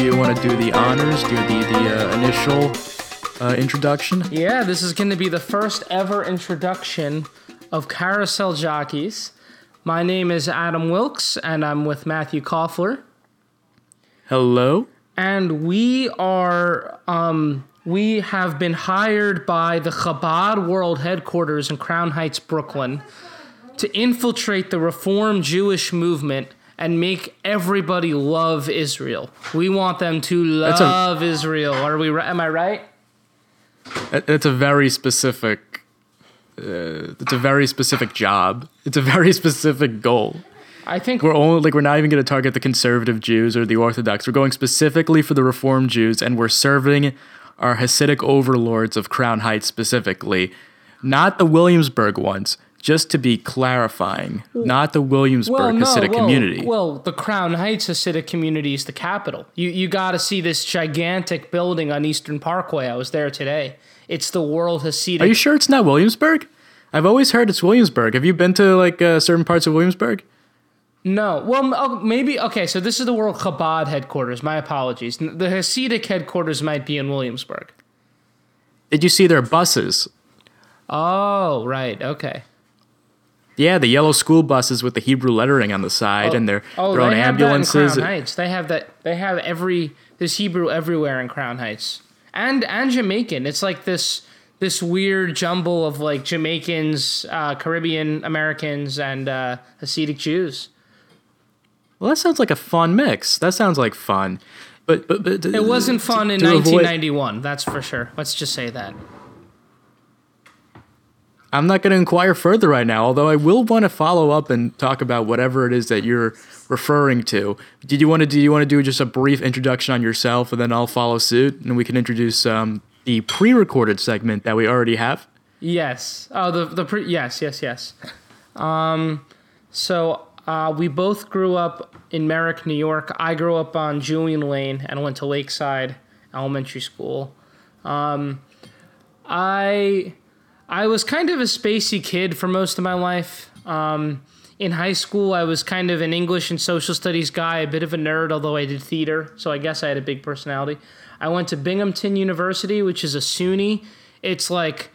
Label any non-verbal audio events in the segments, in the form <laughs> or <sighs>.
do you want to do the honors? Do the the uh, initial uh, introduction? Yeah, this is going to be the first ever introduction of Carousel Jockeys. My name is Adam Wilkes, and I'm with Matthew Koffler. Hello. And we are, um, we have been hired by the Chabad World Headquarters in Crown Heights, Brooklyn, to infiltrate the Reform Jewish movement and make everybody love Israel. We want them to That's a- love Israel. Are we? Am I right? It's a very specific. Uh, it's a very specific job. It's a very <laughs> specific goal. I think We're only like we're not even going to target the conservative Jews or the Orthodox. We're going specifically for the Reform Jews, and we're serving our Hasidic overlords of Crown Heights specifically, not the Williamsburg ones. Just to be clarifying, not the Williamsburg Hasidic well, community. Well, the Crown Heights Hasidic community is the capital. You you got to see this gigantic building on Eastern Parkway. I was there today. It's the World Hasidic. Are you sure it's not Williamsburg? I've always heard it's Williamsburg. Have you been to like uh, certain parts of Williamsburg? no, well, oh, maybe. Okay, so this is the World Chabad headquarters. My apologies. The Hasidic headquarters might be in Williamsburg. Did you see their buses? Oh, right. Okay. Yeah, the yellow school buses with the Hebrew lettering on the side, and their Oh, their own ambulances. Crown Heights. They have that. They have every. There's Hebrew everywhere in Crown Heights, and and Jamaican. It's like this this weird jumble of like Jamaicans, uh, Caribbean Americans, and uh, Hasidic Jews. Well, that sounds like a fun mix. That sounds like fun, but but, but It wasn't fun in to avoid- 1991. That's for sure. Let's just say that. I'm not going to inquire further right now, although I will want to follow up and talk about whatever it is that you're referring to. Did you want to do you want to do just a brief introduction on yourself, and then I'll follow suit, and we can introduce um, the pre-recorded segment that we already have. Yes. Oh, the the pre- yes, yes, yes. Um, so uh, we both grew up in Merrick, New York. I grew up on Julian Lane and went to Lakeside Elementary School. Um, I I was kind of a spacey kid for most of my life. Um, in high school, I was kind of an English and social studies guy, a bit of a nerd, although I did theater, so I guess I had a big personality. I went to Binghamton University, which is a SUNY. It's like,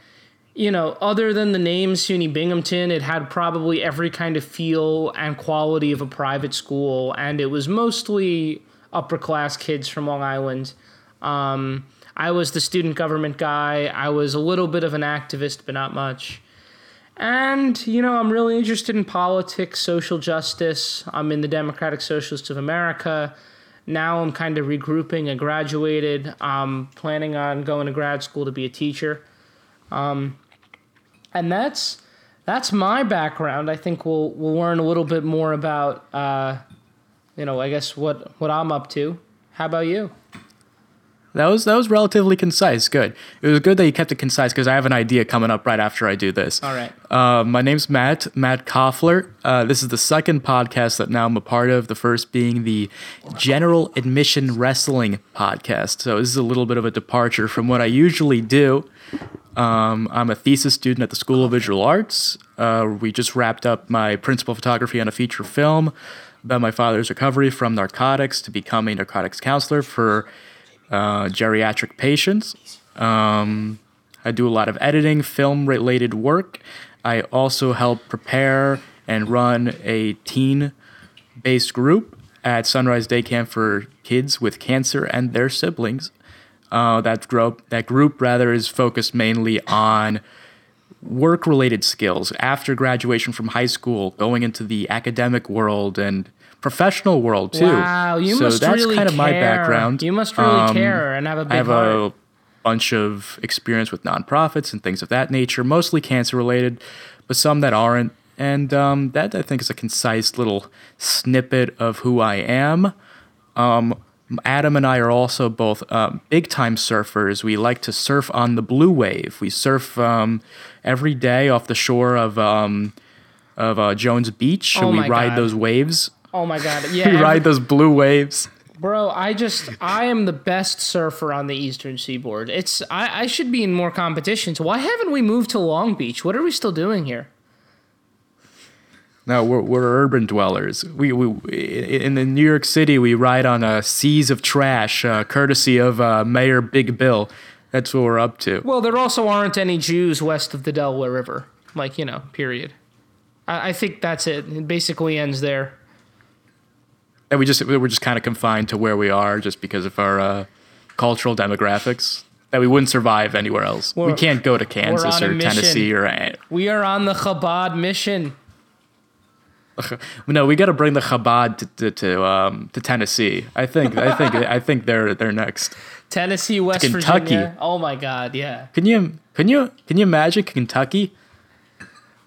you know, other than the name SUNY Binghamton, it had probably every kind of feel and quality of a private school, and it was mostly upper class kids from Long Island. Um, I was the student government guy. I was a little bit of an activist, but not much. And, you know, I'm really interested in politics, social justice. I'm in the Democratic Socialists of America. Now I'm kind of regrouping. I graduated. I'm planning on going to grad school to be a teacher. Um, and that's that's my background. I think we'll we'll learn a little bit more about uh, you know, I guess what what I'm up to. How about you? That was that was relatively concise. Good. It was good that you kept it concise because I have an idea coming up right after I do this. All right. Uh, my name's Matt, Matt Koffler. Uh, this is the second podcast that now I'm a part of. The first being the General Admission Wrestling podcast. So this is a little bit of a departure from what I usually do. Um, I'm a thesis student at the School of Visual Arts. Uh, we just wrapped up my principal photography on a feature film about my father's recovery from narcotics to becoming a narcotics counselor for uh, geriatric patients. Um, I do a lot of editing, film related work. I also help prepare and run a teen based group at Sunrise Day Camp for kids with cancer and their siblings. Uh, that, group, that group rather is focused mainly on work related skills after graduation from high school, going into the academic world and professional world too. Wow, you so must that's really kind of my care. background. You must really Um, care and have a big I have heart. a bunch of experience with nonprofits and things of that nature, mostly cancer related, but some that aren't. And um, that I think is a concise little snippet of who I am. Um, Adam and I are also both um, big time surfers. We like to surf on the blue wave. We surf um, every day off the shore of um, of uh, Jones Beach. Oh we ride God. those waves. Oh my god. <laughs> Yeah. We ride those blue waves. Bro, I just I am the best surfer on the eastern seaboard. It's I, I should be in more competitions. Why haven't we moved to Long Beach? What are we still doing here? No, we're, we're urban dwellers. We, we in the New York City, we ride on uh, seas of trash, uh, courtesy of uh, Mayor Big Bill. That's what we're up to. Well, there also aren't any Jews west of the Delaware River. Like, you know, period. I, I think that's it. It basically ends there. And we just we're just kind of confined to where we are, just because of our uh, cultural demographics. That we wouldn't survive anywhere else. we We're- can't go to Kansas or. Tennessee or We are on the Chabad mission. <laughs> no. We got to bring the Chabad to to, to, um, to Tennessee. I think I think <laughs> I think they're they're next. Tennessee, West Kentucky. Virginia. Oh my God, yeah. Can you can you can you imagine Kentucky?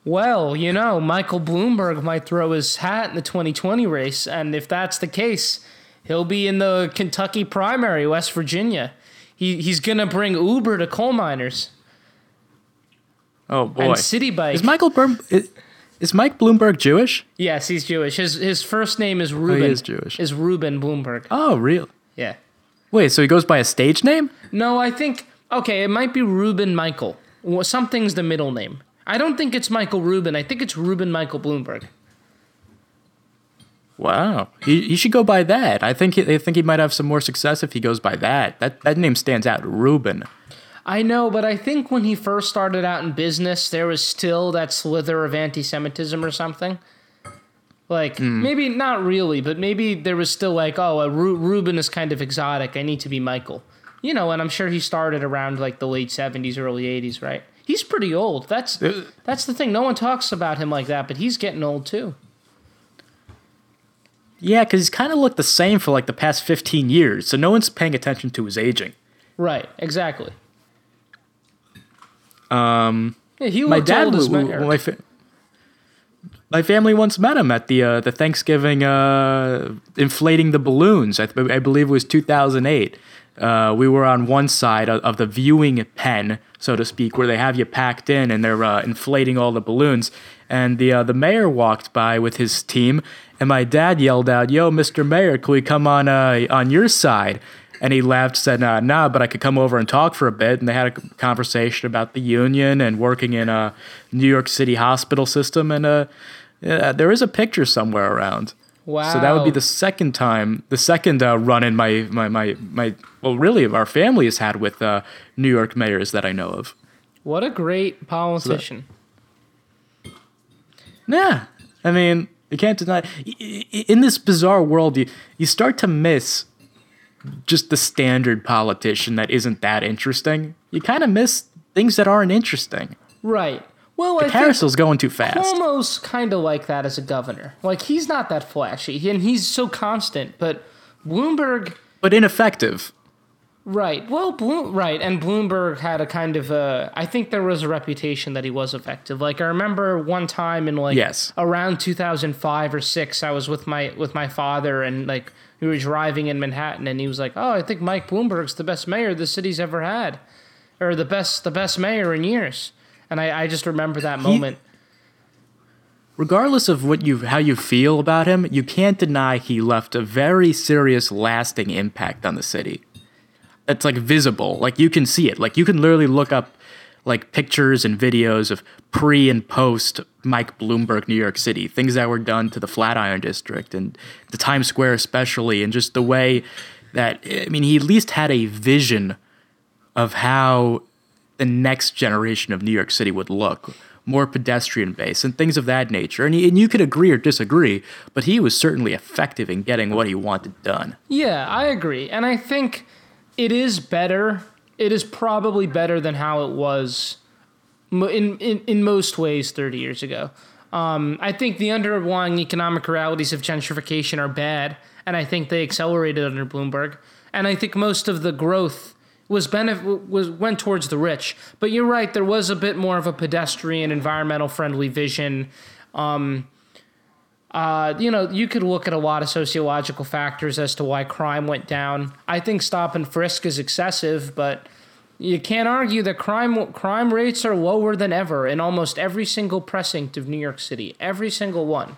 Well, you know, Michael Bloomberg might throw his hat in the 2020 race, and if that's the case, he'll be in the Kentucky primary, West Virginia. He, he's gonna bring Uber to coal miners Oh boy, and Citi Bike. is Michael Bloom, is, is Mike Bloomberg Jewish? yes, he's Jewish. His his first name is oh, Ruben. is Jewish. Is Ruben Bloomberg? Oh, real? Yeah. Wait, so he goes by a stage name? No, I think okay, it might be Ruben Michael. Something's the middle name. I don't think it's Michael Rubin. I think it's Ruben Michael Bloomberg. Wow, he, he should go by that. I think he, I think he might have some more success if he goes by that. That that name stands out, Ruben. I know, but I think when he first started out in business, there was still that slither of anti-Semitism or something. Like hmm. maybe not really, but maybe there was still like, oh, a Ru- Ruben is kind of exotic. I need to be Michael, you know. And I'm sure he started around like the late '70s, early '80s, right? He's pretty old. That's that's the thing. No one talks about him like that, but he's getting old too. Yeah, because he's kind of looked the same for like the past fifteen years, so no one's paying attention to his aging. Right? Exactly. Um, Yeah, he my dad, old as w- Eric. w- my, fa- my family once met him at the uh, the Thanksgiving uh, inflating the balloons. I, th- I believe it was 2008. Uh, we were on one side of, of the viewing pen, so to speak, where they have you packed in and they're uh, inflating all the balloons. And the uh, the mayor walked by with his team, and my dad yelled out, "Yo, Mr. Mayor, can we come on uh, on your side?" And he laughed, said, uh, "Nah, but I could come over and talk for a bit." And they had a conversation about the union and working in a New York City hospital system. And uh, there is a picture somewhere around. Wow. So that would be the second time, the second uh, run in my, my my my well, really, our family has had with uh, New York mayors that I know of. what a great politician. Yeah, I mean, you can't deny. In this bizarre world, you you start to miss just the standard politician that isn't that interesting. You kind of miss things that aren't interesting. Right. Well, I think Carousel's going too fast. Cuomo's kind of like that as a governor. Like he's not that flashy, and he's so constant. But Bloomberg, but ineffective. right? Well, Bloom, right, and Bloomberg had a kind of a. I think there was a reputation that he was effective. Like I remember one time in like Yes. around 2005 or six, I was with my with my father, and like we were driving in Manhattan, and he was like, "Oh, I think Mike Bloomberg's the best mayor the city's ever had, or the best the best mayor in years." And I, I just remember that moment. Regardless of what you how you feel about him, you can't deny he left a very serious lasting impact on the city. It's like visible. Like you can see it. Like you can literally look up like pictures and videos of pre and post Mike Bloomberg New York City, things that were done to the Flatiron district and the Times Square especially and just the way that I mean he at least had a vision of how the next generation of New York City would look, more pedestrian based and things of that nature. And, y- and you could agree or disagree, but he was certainly effective in getting what he wanted done. Yeah, I agree. And I think it is better. It is probably better than how it was in, in, in most ways 30 years ago. Um, I think the underlying economic realities of gentrification are bad, and I think they accelerated under Bloomberg. And I think most of the growth was benef- was went towards the rich. But you're right, there was a bit more of a pedestrian, environmental friendly vision. Um, uh, you know, you could look at a lot of sociological factors as to why crime went down. I think stop and frisk is excessive, but you can't argue that crime crime rates are lower than ever in almost every single precinct of New York City. Every single one.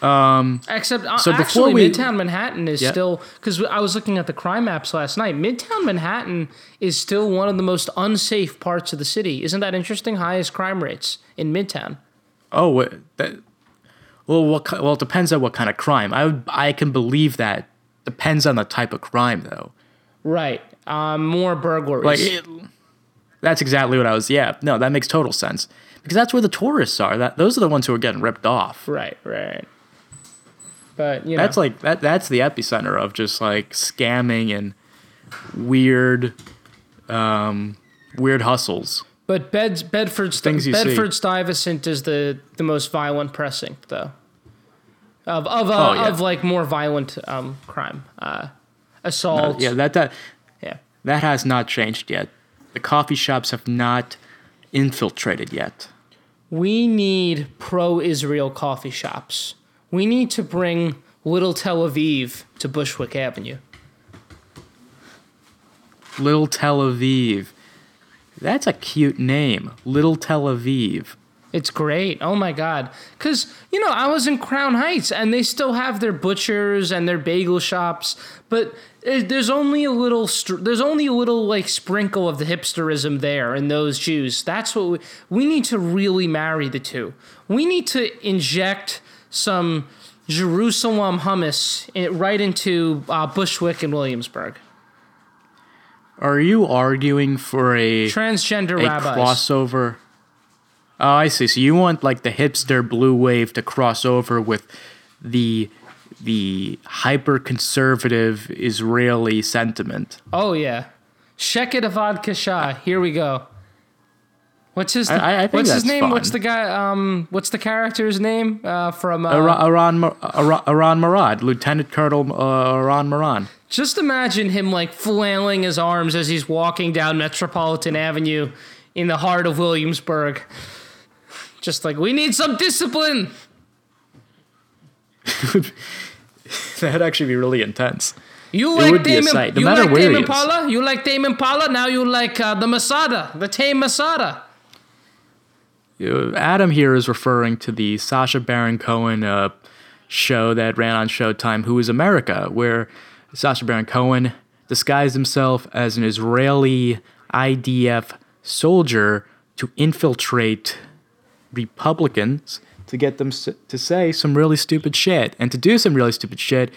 Except uh, So before actually, we- Midtown Manhattan is Yeah. still because I was looking at the crime maps last night. Midtown Manhattan is still one of the most unsafe parts of the city. Isn't that interesting? Highest crime rates in Midtown. Oh, that. Well, what? Well, it depends on what kind of crime. I would, I can believe that. Depends on the type of crime, though. Right. Um, more burglaries. Like, it, that's exactly what I was. Yeah, no, that makes total sense because that's where the tourists are. That those are the ones who are getting ripped off. right. Right. But you know, That's like that. That's the epicenter of just like scamming and weird, um, weird hustles. But Beds, Bedford, Things you see. Bedford Stuyvesant is the, the most violent precinct, though. Of of uh, Oh, yeah. of like more violent um, crime, uh, assault. Yeah, that that yeah. that has not changed yet. The coffee shops have not infiltrated yet. We need pro-Israel coffee shops. We need to bring Little Tel Aviv to Bushwick Avenue. Little Tel Aviv. That's a cute name. Little Tel Aviv. It's great. Oh my god. Cuz you know, I was in Crown Heights and they still have their butchers and their bagel shops, but eh, there's only a little str- there's only a little like sprinkle of the hipsterism there in those Jews. That's what we, we need to really marry the two. We need to inject some Jerusalem hummus right into uh, Bushwick and Williamsburg. Are you arguing for a Transgender a rabbis. crossover? Oh, I see. So you want like the hipster blue wave to cross over with the the hyper conservative Israeli sentiment. Oh yeah, Sheket bevakasha. Here we go. What's his? I- I- what's his name? What's the guy? Um, what's the character's name? Uh, from uh, Iran, Iran, Mar- Iran, Erran Morad, Lieutenant Colonel uh, Iran Maran. just imagine him like flailing his arms as he's walking down Metropolitan Avenue in the heart of Williamsburg. Just like we need some discipline. <laughs> That'd actually be really intense. You It like would be a Tame, sight, no you like Tame. Impala? You like Tame Impala? Now you like uh, the Masada, the Tame Masada. Adam here is referring to the Sacha Baron Cohen uh, show that ran on Showtime, Who is America, where Sacha Baron Cohen disguised himself as an Israeli IDF soldier to infiltrate Republicans to get them to say some really stupid shit and to do some really stupid shit,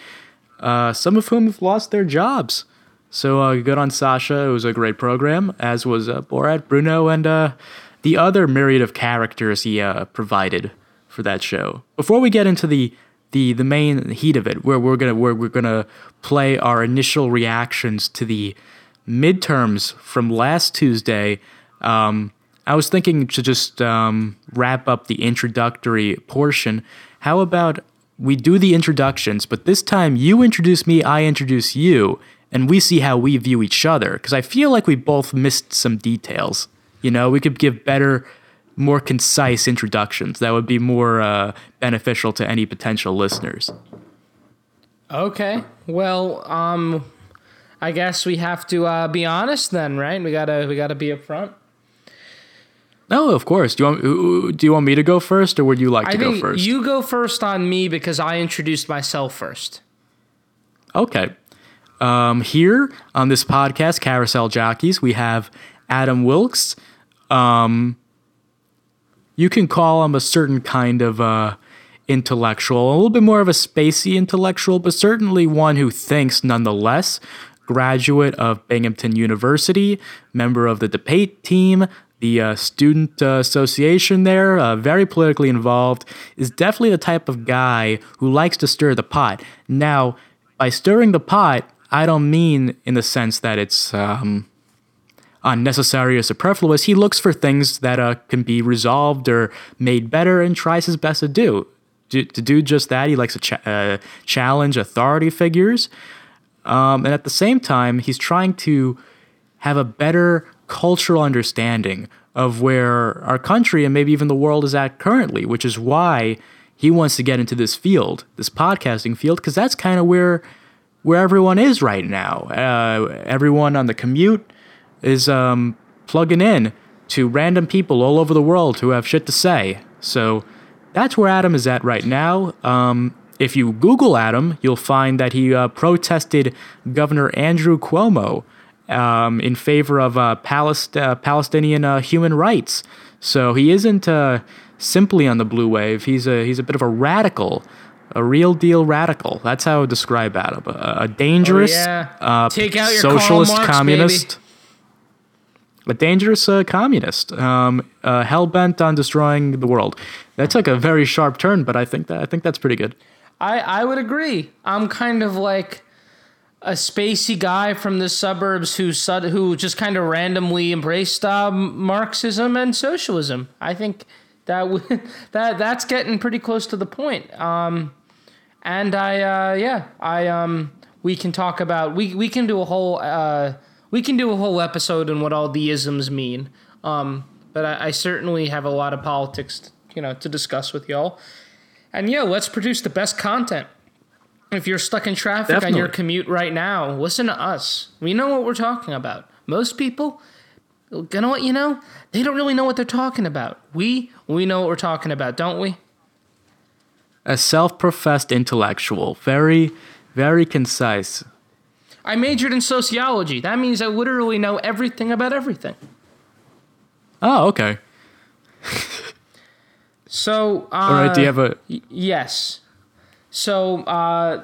uh, some of whom have lost their jobs. So uh, good on Sacha. It was a great program, as was uh, Borat, Bruno, and uh, the other myriad of characters he uh, provided for that show. Before we get into the the the main heat of it, where we're gonna where we're gonna play our initial reactions to the midterms from last Tuesday. Um, I was thinking to just um, wrap up the introductory portion. How about we do the introductions, but this time you introduce me, I introduce you, and we see how we view each other? Because I feel like we both missed some details. You know, we could give better, more concise introductions that would be more uh, beneficial to any potential listeners. Okay. Well, um, I guess we have to uh, be honest then, right? We gotta we gotta be upfront. No, of course. Do you want do you want me to go first, or would you like to I go first? you go first on me because I introduced myself first. Okay. Um, here on this podcast, Carousel Jockeys, we have Adam Wilkes. Um, you can call him a certain kind of uh, intellectual, a little bit more of a spacey intellectual, but certainly one who thinks nonetheless. Graduate of Binghamton University, member of the debate team, the uh, student uh, association there, uh, very politically involved, is definitely the type of guy who likes to stir the pot. Now, by stirring the pot, I don't mean in the sense that it's um, unnecessary or superfluous. He looks for things that uh, can be resolved or made better and tries his best to do. To, do just that, he likes to ch- uh, challenge authority figures. Um, and at the same time, he's trying to have a better cultural understanding of where our country and maybe even the world is at currently, which is why he wants to get into this field, this podcasting field, because that's kind of where where everyone is right now. Uh, everyone on the commute is um, plugging in to random people all over the world who have shit to say. So that's where Adam is at right now. Um, if you Google Adam, you'll find that he uh, protested Governor Andrew Cuomo um, in favor of uh, Palest- uh, Palestinian uh, human rights. So he isn't uh, simply on the blue wave. He's a he's a bit of a radical, a real deal radical. That's how I would describe Adam. A, a dangerous, Oh, yeah. uh, Take out your socialist Marx, communist. A dangerous uh, communist, um, uh, hell bent on destroying the world. That took a very sharp turn, but I think that I think that's pretty good. I, I would agree. I'm kind of like a spacey guy from the suburbs who sud- who just kind of randomly embraced uh, Marxism and socialism. I think that w- <laughs> that that's getting pretty close to the point. Um, and I uh, yeah I um we can talk about we we can do a whole uh we can do a whole episode on what all the isms mean. Um, but I, I certainly have a lot of politics you know to discuss with y'all. And yeah, let's produce the best content. If you're stuck in traffic on your Definitely. commute right now, listen to us. We know what we're talking about. Most people, gonna let you know, they don't really know what they're talking about. We we know what we're talking about, don't we? A self-professed intellectual, very, very concise. I majored in sociology. That means I literally know everything about everything. Oh, okay. So, uh, All right. Do you have a? Y- yes. So uh,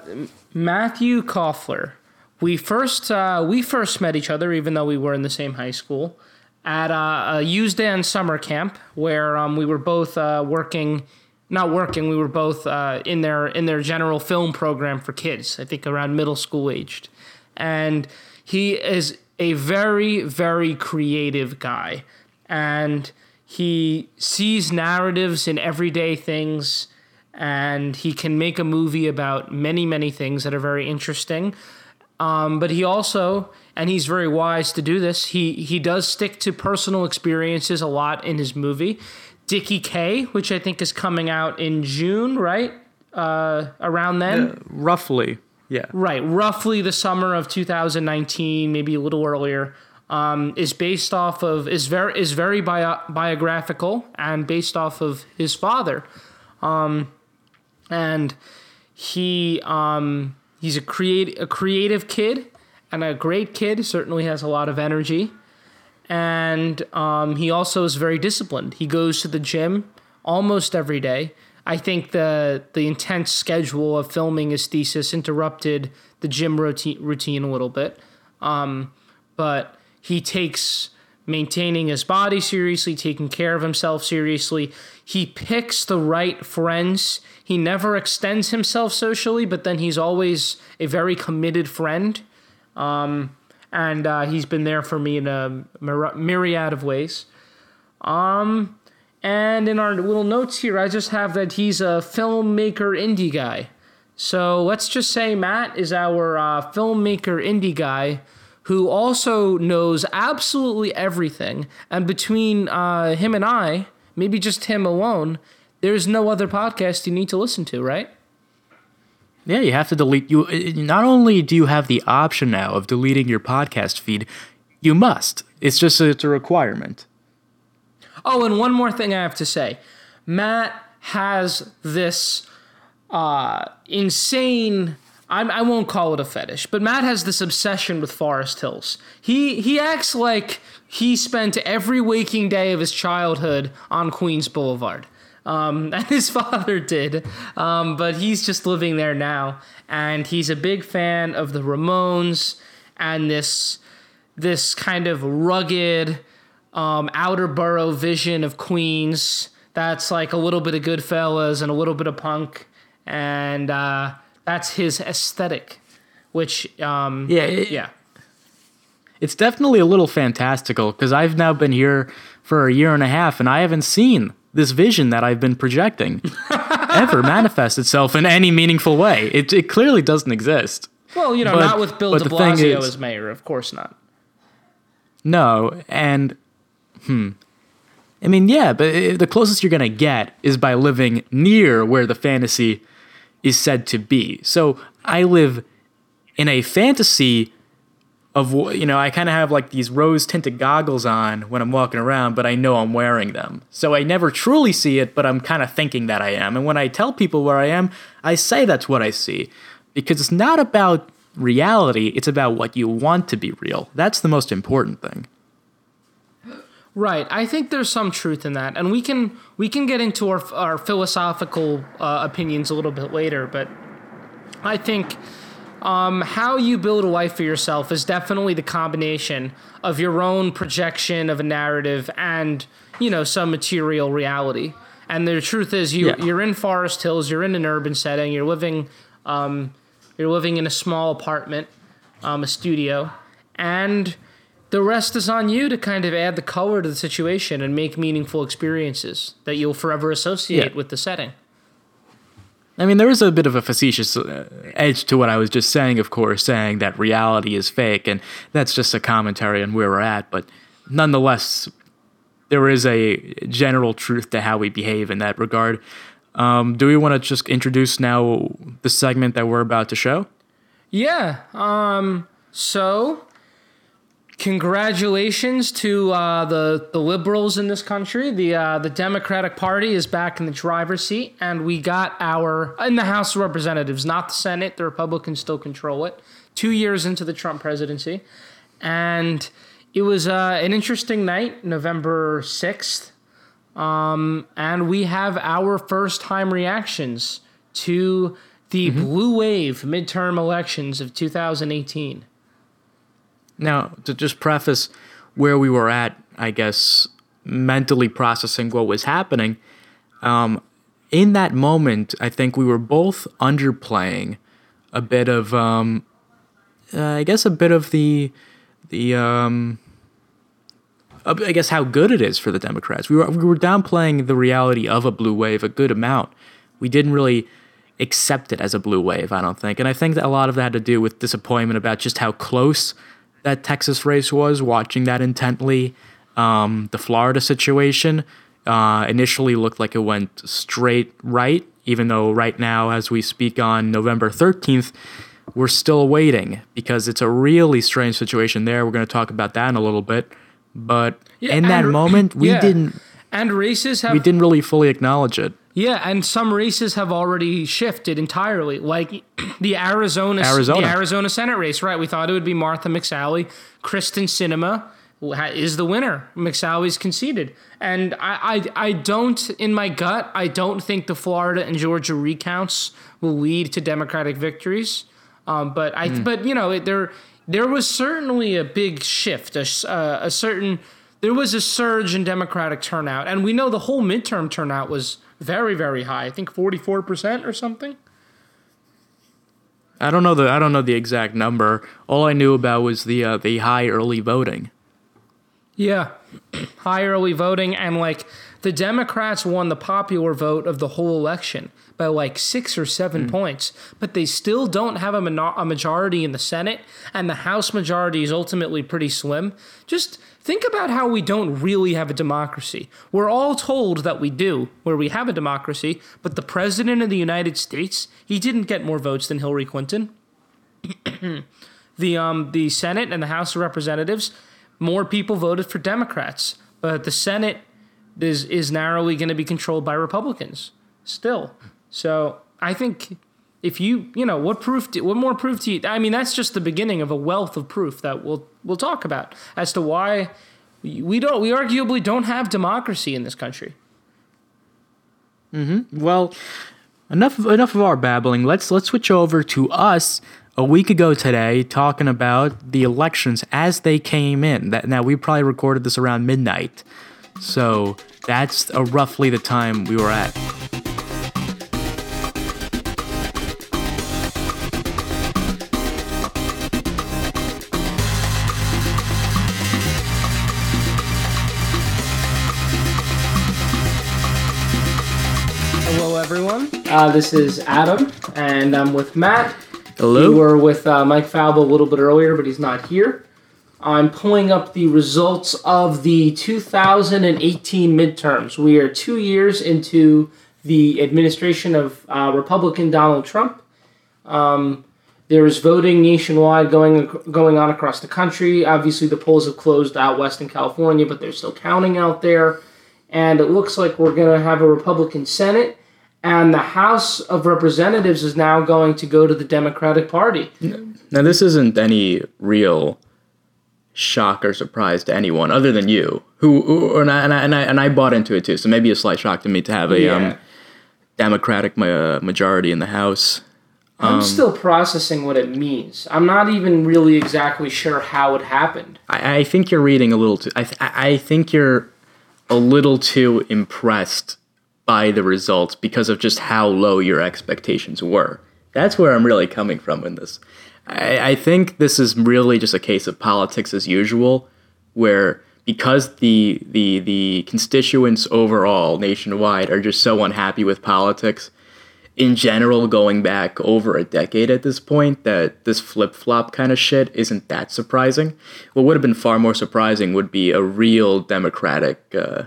Matthew Koffler, we first uh, we first met each other, even though we were in the same high school, at uh, a Usdan summer camp where um, we were both uh, working. Not working. We were both uh, in their in their general film program for kids. I think around middle school aged, and he is a very very creative guy, and he sees narratives in everyday things. And he can make a movie about many many things that are very interesting. Um, but he also and he's very wise to do this he he does stick to personal experiences a lot in his movie. Dickie k which i think is coming out in june right? Uh, around then? Roughly, yeah. Right, roughly the summer of 2019, maybe a little earlier, um, is based off of is very is very bio, biographical and based off of his father, um, and he um, he's a create a creative kid and a great kid. Certainly has a lot of energy, and um, he also is very disciplined. He goes to the gym almost every day. I think the the intense schedule of filming his thesis interrupted the gym routine routine a little bit, um, but he takes maintaining his body seriously, taking care of himself seriously. He picks the right friends. He never extends himself socially, but then he's always a very committed friend and uh, he's been there for me in a myri- myriad of ways. Um, and in our little notes here, I just have that he's a filmmaker indie guy. So let's just say Matt is our uh, filmmaker indie guy who also knows absolutely everything. And between uh, him and I, maybe just him alone, there's no other podcast you need to listen to, right? Yeah, you have to delete. You not only do you have the option now of deleting your podcast feed, you must. It's just a, it's a requirement. Oh, and one more thing I have to say. Matt has this uh, insane. I'm, I won't call it a fetish, but Matt has this obsession with Forest Hills. He he acts like he spent every waking day of his childhood on Queens Boulevard. Um, <laughs> and his father did, um, but he's just living there now, and he's a big fan of the Ramones and this this kind of rugged um, outer borough vision of Queens. That's like a little bit of Goodfellas and a little bit of punk, and uh, that's his aesthetic. Which, um, Yeah, it- yeah, It's definitely a little fantastical because I've now been here for a year and a half and I haven't seen this vision that I've been projecting <laughs> ever manifest itself in any meaningful way. It, it clearly doesn't exist. Well, you know, But- not with Bill De Blasio is- as mayor, of course not. No, and hmm. I mean, yeah, but uh, the closest you're gonna get is by living near where the fantasy is said to be. So I live in a fantasy of you know I kind of have like these rose tinted goggles on when I'm walking around, but I know I'm wearing them. So I never truly see it, but I'm kind of thinking that I am. And when I tell people where I am, I say that's what I see because it's not about reality, it's about what you want to be real. That's the most important thing. Right. I think there's some truth in that, and we can we can get into our our philosophical uh, opinions a little bit later. But I think um, how you build a life for yourself is definitely the combination of your own projection of a narrative and you know some material reality. And the truth is, you Yeah. you're in Forest Hills, you're in an urban setting, you're living um, you're living in a small apartment, um, a studio, and the rest is on you to kind of add the color to the situation and make meaningful experiences that you'll forever associate Yeah. with the setting. I mean, there is a bit of a facetious uh, edge to what I was just saying, of course, saying that reality is fake, and that's just a commentary on where we're at. But nonetheless, there is a general truth to how we behave in that regard. Um, do we want to just introduce now the segment that we're about to show? Yeah. Um. So, congratulations to uh, the the liberals in this country. The uh, the Democratic Party is back in the driver's seat, and we got our in the House of Representatives, not the Senate. The Republicans still control it. Two years into the Trump presidency, and it was uh, an interesting night, November sixth. Um, and we have our first time reactions to the blue wave midterm elections of 2018. Now, to just preface where we were at, I guess, mentally processing what was happening, um, in that moment, I think we were both underplaying a bit of, um, uh, I guess, a bit of the, the, um, I guess, how good it is for the Democrats. We were, we were downplaying the reality of a blue wave a good amount. We didn't really accept it as a blue wave, I don't think. And I think that a lot of that had to do with disappointment about just how close that Texas race was, watching that intently. Um, the Florida situation uh, initially looked like it went straight right, even though right now, as we speak on November 13th, we're still waiting because it's a really strange situation there. We're going to talk about that in a little bit. But in that and- moment, we <clears throat> yeah. didn't And races have we didn't really fully acknowledge it. Yeah, and some races have already shifted entirely. Like <clears throat> the Arizona Arizona. the Arizona Senate race, right? We thought it would be Martha McSally, Kyrsten Sinema is the winner. McSally's conceded, and I, I I don't in my gut I don't think the Florida and Georgia recounts will lead to Democratic victories. Um, but I but you know it, there there was certainly a big shift, a, uh, a certain there was a surge in Democratic turnout, and we know the whole midterm turnout was very very high. I think forty four percent or something. I don't know the I don't know the exact number. All I knew about was the uh, the high early voting. Yeah, <clears throat> high early voting, and like the Democrats won the popular vote of the whole election by like six or seven points, but they still don't have a, mono- a majority in the Senate, and the House majority is ultimately pretty slim. Just think about how we don't really have a democracy. We're all told that we do, where we have a democracy, but the President of the United States, he didn't get more votes than Hillary Clinton <clears throat> the um the Senate and the House of Representatives, more people voted for Democrats, but the Senate is is narrowly going to be controlled by Republicans still. So I think if you you know what proof do, what more proof do you? I mean that's just the beginning of a wealth of proof that we'll we'll talk about as to why we don't we arguably don't have democracy in this country. Mm-hmm. Well, enough of, enough of our babbling. Let's let's switch over to us a week ago today talking about the elections as they came in. That now we probably recorded this around midnight. So that's roughly the time we were at. Uh, this is Adam, and I'm with Matt. Hello. We were with uh, Mike Falbo a little bit earlier, but he's not here. I'm pulling up the results of the 2018 midterms. We are two years into the administration of uh, Republican Donald Trump. Um, There's voting nationwide going going on across the country. Obviously, the polls have closed out west in California, but they're still counting out there. And it looks like we're going to have a Republican Senate, and the House of Representatives is now going to go to the Democratic Party. Now, this isn't any real shock or surprise to anyone other than you, who, who and, I, and, I, and I and I bought into it too. So maybe a slight shock to me to have a Yeah. um, Democratic ma- majority in the House. I'm still processing what it means. I'm not even really exactly sure how it happened. I, I think you're reading a little too. I, th- I think you're a little too impressed by the results because of just how low your expectations were. That's where I'm really coming from in this. I, I think this is really just a case of politics as usual, where because the the the constituents overall nationwide are just so unhappy with politics in general going back over a decade at this point that this flip-flop kind of shit isn't that surprising what would have been far more surprising would be a real democratic uh,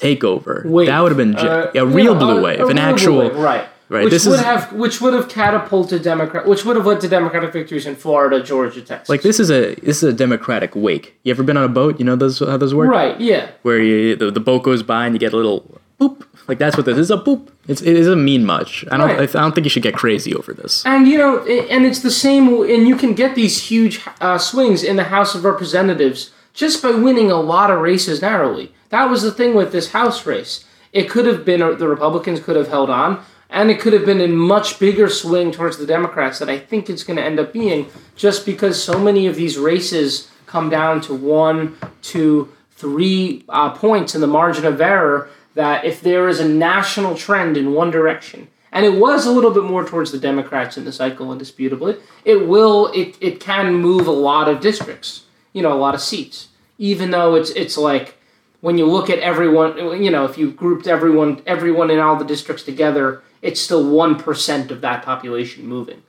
takeover Wait, that would have been uh, a real yeah, blue a- wave a an actual wave, right. right, Which this would is- have which would have catapulted Democrat, which would have led to Democratic victories in Florida, Georgia, Texas. like this is a this is a democratic wake you ever been on a boat you know those how those work right? Yeah. where you, the, the boat goes by and you get a little boop like that's what this is a boop it's, it doesn't mean much i don't Right. I don't think you should get crazy over this And you know, and it's the same, and you can get these huge uh, swings in the House of Representatives just by winning a lot of races narrowly. That was the thing with this House race. It could have been the Republicans could have held on, and it could have been a much bigger swing towards the Democrats that I think it's going to end up being, just because so many of these races come down to one, two, three uh, points in the margin of error. That if there is a national trend in one direction, and it was a little bit more towards the Democrats in the cycle, indisputably. It will, it, it can move a lot of districts, you know, a lot of seats, even though it's it's like when you look at everyone, you know, if you grouped everyone, everyone in all the districts together, it's still one percent of that population moving.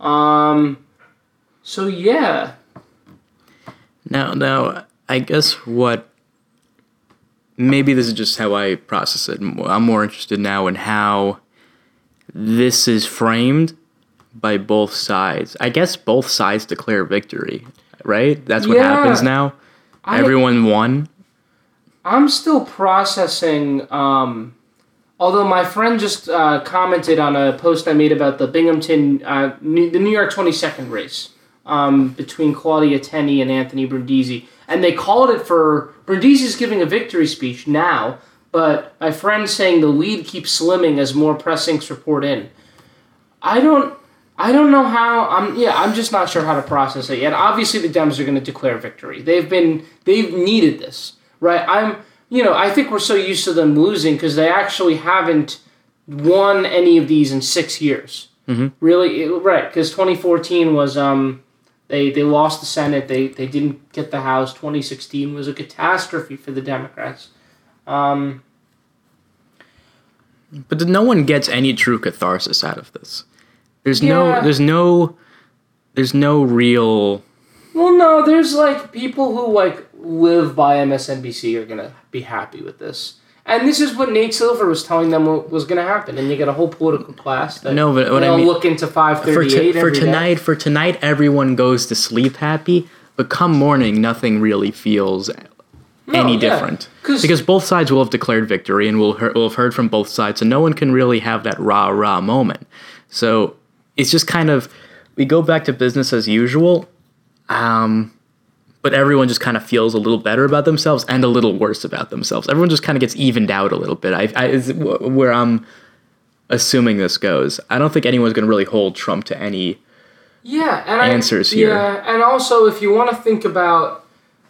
Um, so yeah, Now, now, I guess what maybe this is just how I process it. I'm more interested now in how this is framed by both sides. I guess both sides declare victory, right? That's what Yeah. happens now. I- Everyone won. I'm still processing. Um, although my friend just uh, commented on a post I made about the Binghamton, uh, New, the New York 22nd race um, between Claudia Tenney and Anthony Brindisi, and they called it for Brindisi's giving a victory speech now, but my friend saying the lead keeps slimming as more press inks report in. I don't. I don't know how. I'm yeah. I'm just not sure how to process it yet. Obviously, the Dems are going to declare victory. They've been they've needed this, right? I'm you know I think we're so used to them losing because they actually haven't won any of these in six years. Mm-hmm. Really, it- right? Because 2014 was um they they lost the Senate. They they didn't get the House. 2016 was a catastrophe for the Democrats. Um, But no one gets any true catharsis out of this. There's Yeah. no there's no there's no real Well, no, there's like people who like live by MSNBC are gonna be happy with this, and this is what Nate Silver was telling them wa- was gonna happen. And you get a whole political class that No, but what I mean- look into five for, t- for tonight for tonight everyone goes to sleep happy but come morning nothing really feels any yeah. different 'Cause- because both sides will have declared victory and we'll, hear, we'll have heard from both sides and no one can really have that rah rah moment so it's just kind of we go back to business as usual um, but everyone just kind of feels a little better about themselves and a little worse about themselves everyone just kind of gets evened out a little bit I, I is where i'm assuming this goes i don't think anyone's going to really hold trump to any yeah and answers I, here. Yeah, and also if you want to think about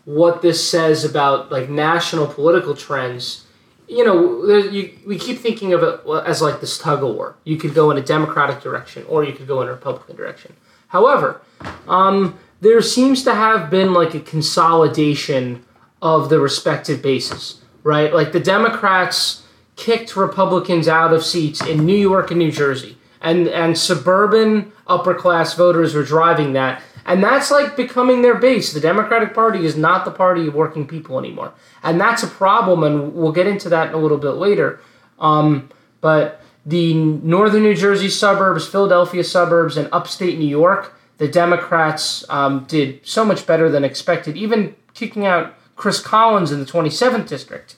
what this says about like national political trends. You know, you, we keep thinking of it as like this tug of war. You could go in a Democratic direction, or you could go in a Republican direction. However, um, there seems to have been like a consolidation of the respective bases, right? Like the Democrats kicked Republicans out of seats in New York and New Jersey, and and suburban upper class voters were driving that, and that's like becoming their base. The Democratic Party is not the party of working people anymore, and that's a problem, and we'll get into that in a little bit later. Um, but the northern New Jersey suburbs, Philadelphia suburbs, and upstate New York, the Democrats um, did so much better than expected, even kicking out Chris Collins in the 27th district.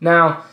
Now,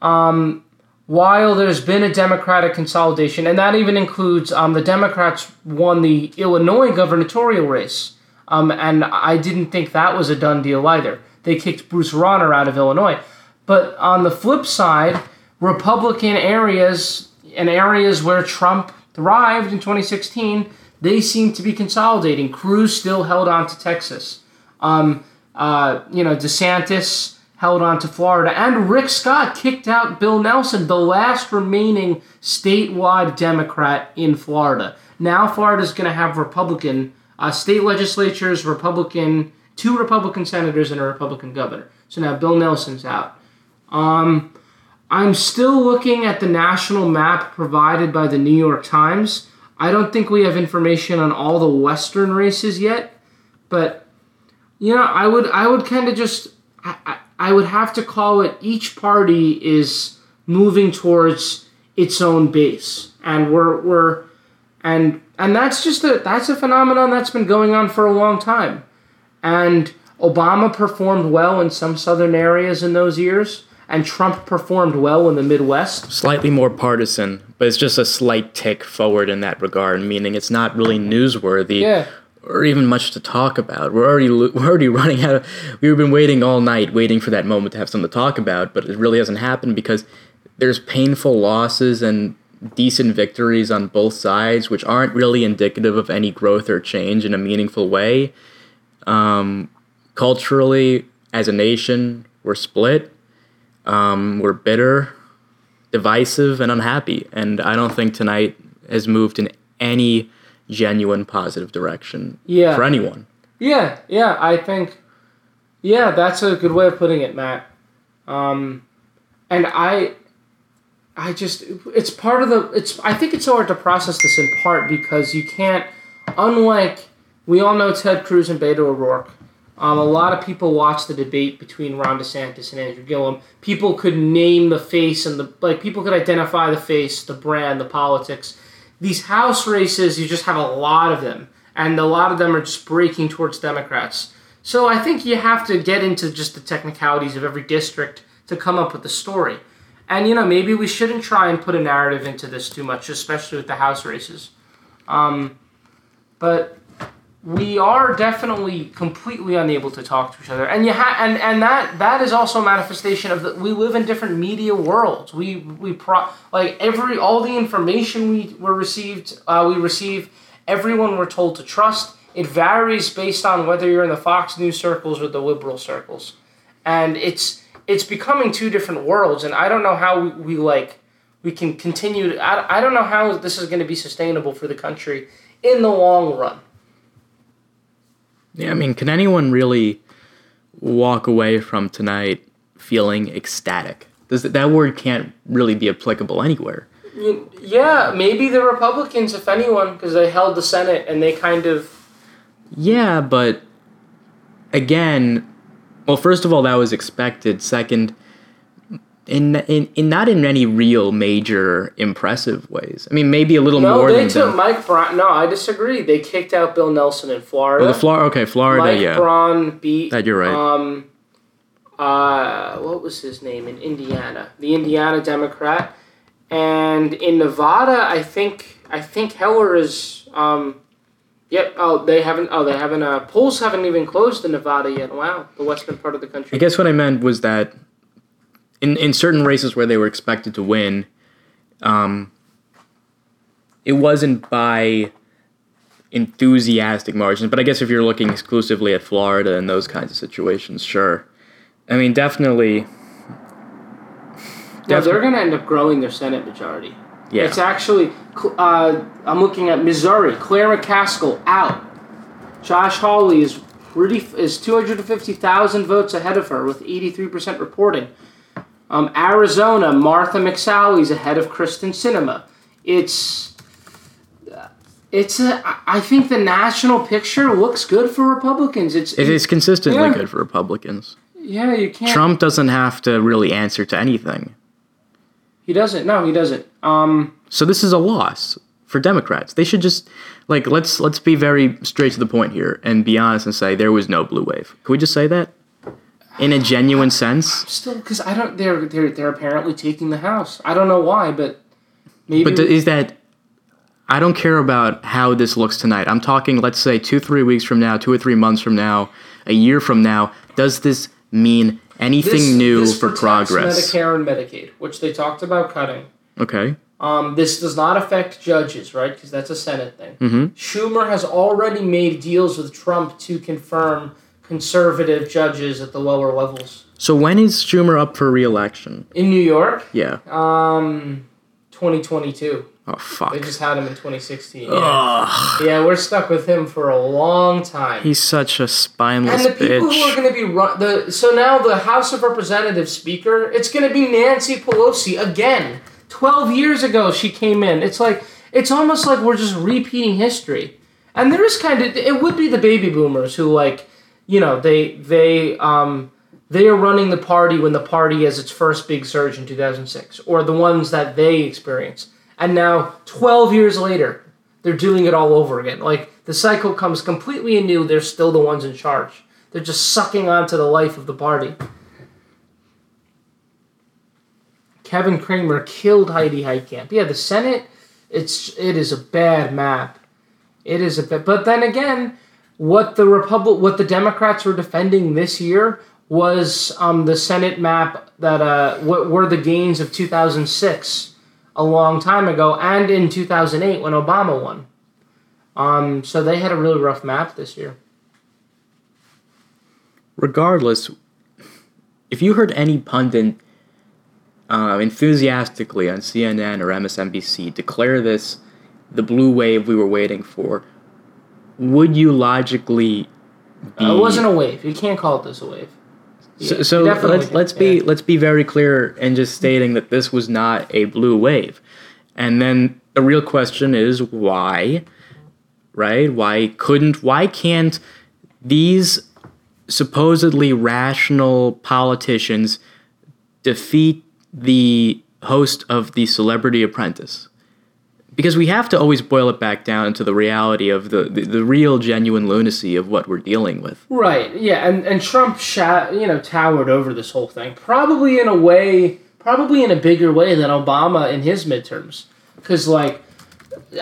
um, while there's been a Democratic consolidation, and that even includes um, the Democrats won the Illinois gubernatorial race, um, and I didn't think that was a done deal either. They kicked Bruce Rauner out of Illinois. But on the flip side, Republican areas and areas where Trump thrived in 2016, they seem to be consolidating. Cruz still held on to Texas. Um, uh, you know, DeSantis held on to Florida, and Rick Scott kicked out Bill Nelson, the last remaining statewide Democrat in Florida. Now Florida's going to have Republican uh, state legislatures, Republican, two Republican senators, and a Republican governor. So now Bill Nelson's out. Um, I'm still looking at the national map provided by the New York Times. I don't think we have information on all the western races yet, but you know, I would I would kind of just I, would have to call it each party is moving towards its own base, and we're we're and and that's just a that's a phenomenon that's been going on for a long time, and Obama performed well in some southern areas in those years, and Trump performed well in the Midwest. Slightly more partisan, but it's just a slight tick forward in that regard, meaning it's not really newsworthy. Yeah or even much to talk about. We're already <laughs> we're already running out. Of, we've been waiting all night, waiting for that moment to have something to talk about, but it really hasn't happened because there's painful losses and decent victories on both sides, which aren't really indicative of any growth or change in a meaningful way. Um, culturally, as a nation, we're split. Um, we're bitter, divisive, and unhappy. And I don't think tonight has moved in any genuine positive direction yeah. for anyone. Yeah, yeah, I think, yeah, that's a good way of putting it, Matt. Um, and I, I just, it's part of the, it's, I think it's so hard to process this in part because you can't, unlike, we all know Ted Cruz and Beto O'Rourke. Um, a lot of people watched the debate between Ron DeSantis and Andrew Gillum. People could name the face and the like. People could identify the face, the brand, the politics these House races, you just have a lot of them, and a lot of them are just breaking towards Democrats. So I think you have to get into just the technicalities of every district to come up with the story. And you know, maybe we shouldn't try and put a narrative into this too much, especially with the House races. Um, but we are definitely completely unable to talk to each other. And you ha- and and that that is also a manifestation of that we live in different media worlds. We we pro like every all the information we were received uh, we receive everyone we're told to trust it varies based on whether you're in the fox news circles or the liberal circles. And it's it's becoming two different worlds and i don't know how we, we like we can continue to, I, I don't know how this is going to be sustainable for the country in the long run yeah, I mean, can anyone really walk away from tonight feeling ecstatic? Does that, that word can't really be applicable anywhere. Mm, yeah, maybe the Republicans, if anyone, because they held the Senate and they kind of. Yeah, but again, well, first of all, that was expected. Second, in, in in not in any real major impressive ways. I mean, maybe a little no, more. No, they than took them. Mike Braun. No, I disagree. They kicked out Bill Nelson in Florida. Oh, the Florida. Okay, Florida. Mike yeah, Braun beat. That you're right. Um, uh, what was his name in Indiana? The Indiana Democrat, and in Nevada, I think I think Heller is. Um, Yep. Oh, they haven't. Oh, they haven't. Uh, polls haven't even closed in Nevada yet. Wow, the western part of the country. I guess what I meant was that in in certain races where they were expected to win, um, it wasn't by enthusiastic margins. But I guess if you're looking exclusively at Florida and those kinds of situations, sure. I mean, definitely. No, they're going to end up growing their Senate majority. Yeah. It's actually, uh, I'm looking at Missouri. Claire McCaskill out. Josh Hawley is pretty is 250,000 votes ahead of her with 83% reporting. Um, Arizona, Martha McSally's ahead of Kyrsten Sinema. It's it's a, I think the national picture looks good for Republicans. It's it is consistently yeah. good for Republicans. Yeah, you can't. Trump doesn't have to really answer to anything. He doesn't. No, he doesn't. Um, So this is a loss for Democrats. They should just like let's let's be very straight to the point here and be honest and say there was no blue wave. Can we just say that in a genuine sense? still, because I don't. They're they're they're apparently taking the house. I don't know why, but maybe. But is that I don't care about how this looks tonight. I'm talking let's say 2 3 weeks from now, 2 or 3 months from now, a year from now, does this mean anything This- new this for progress? Medicare and Medicaid, which they talked about cutting. Okay. Um, this does not affect judges, right? Because that's a Senate thing. Mhm. Schumer has already made deals with Trump to confirm conservative judges at the lower levels. So when is Schumer up for re-election? In New York, Yeah. um, 2022. Oh fuck. They just had him in 2016. Yeah. yeah, we're stuck with him for a long time. He's such a spineless and the people who are bitch. going to be run the so now the House of Representatives Speaker, it's going to be Nancy Pelosi again. Twelve years ago, she came in. It's like it's almost like we're just repeating history. And there is kind of it would be the baby boomers who like you know they they um they are running the party when the party has its first big surge in 2006 or the ones that they experience. And now 12 years later they're doing it all over again. Like the cycle comes completely anew. They're still the ones in charge. They're just sucking onto the life of the party. Kevin Cramer killed heidi heitkamp. Yeah the senate it's it is a bad map. It is a bit but then again what the republic what the democrats were defending this year was um, the senate map that uh, what were the gains of 2006 a long time ago and in 2008 when obama won. Um, so they had a really rough map this year. Regardless, if you heard any pundit uh, enthusiastically on CNN or MSNBC declare this the blue wave we were waiting for, would you logically be? Uh, it wasn't a wave you can't call this a wave So, Yeah, so definitely let's let's be yeah. let's be very clear in just stating that this was not a blue wave, and then the real question is why, right? Why couldn't? Why can't these supposedly rational politicians defeat the host of the Celebrity Apprentice? Because we have to always boil it back down to the reality of the, the, the real genuine lunacy of what we're dealing with. Right. Yeah, and and Trump you know, towered over this whole thing. Probably in a way, probably in a bigger way than Obama in his midterms. Cuz like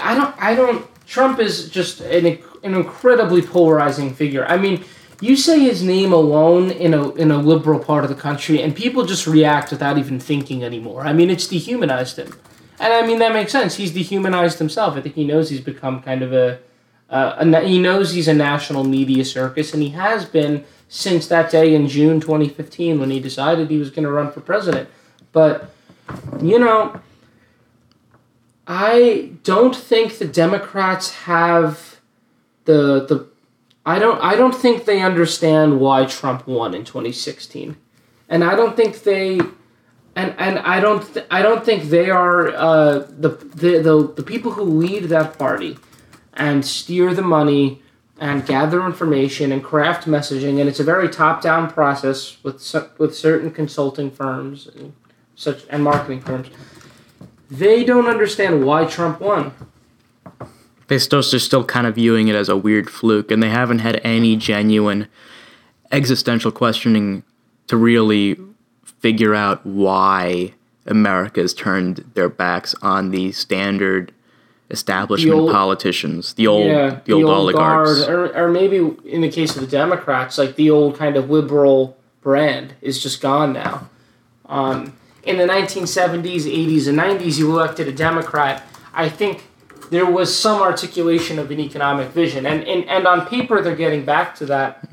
I don't I don't Trump is just an an incredibly polarizing figure. I mean, you say his name alone in a in a liberal part of the country and people just react without even thinking anymore. I mean, it's dehumanized him. And I mean that makes sense. He's dehumanized himself. I think he knows he's become kind of a uh, a he knows he's a national media circus, and he has been since that day in June 2015 when he decided he was going to run for president. But, you know, I don't think the Democrats have the the I don't I don't think they understand why Trump won in 2016. And I don't think they and and I don't th- I don't think they are uh, the, the the the people who lead that party and steer the money and gather information and craft messaging and it's a very top down process with with certain consulting firms and such and marketing firms. They don't understand why Trump won. they still they're still kind of viewing it as a weird fluke, and they haven't had any genuine existential questioning to really figure out why America's turned their backs on the standard establishment The old- politicians, the old yeah, the old, oligarchs. guard, or, or maybe in the case of the Democrats, like the old kind of liberal brand is just gone now. Um, in the 1970s, 80s, and 90s, you elected a Democrat. I think there was some articulation of an economic vision, and and, and on paper they're getting back to that.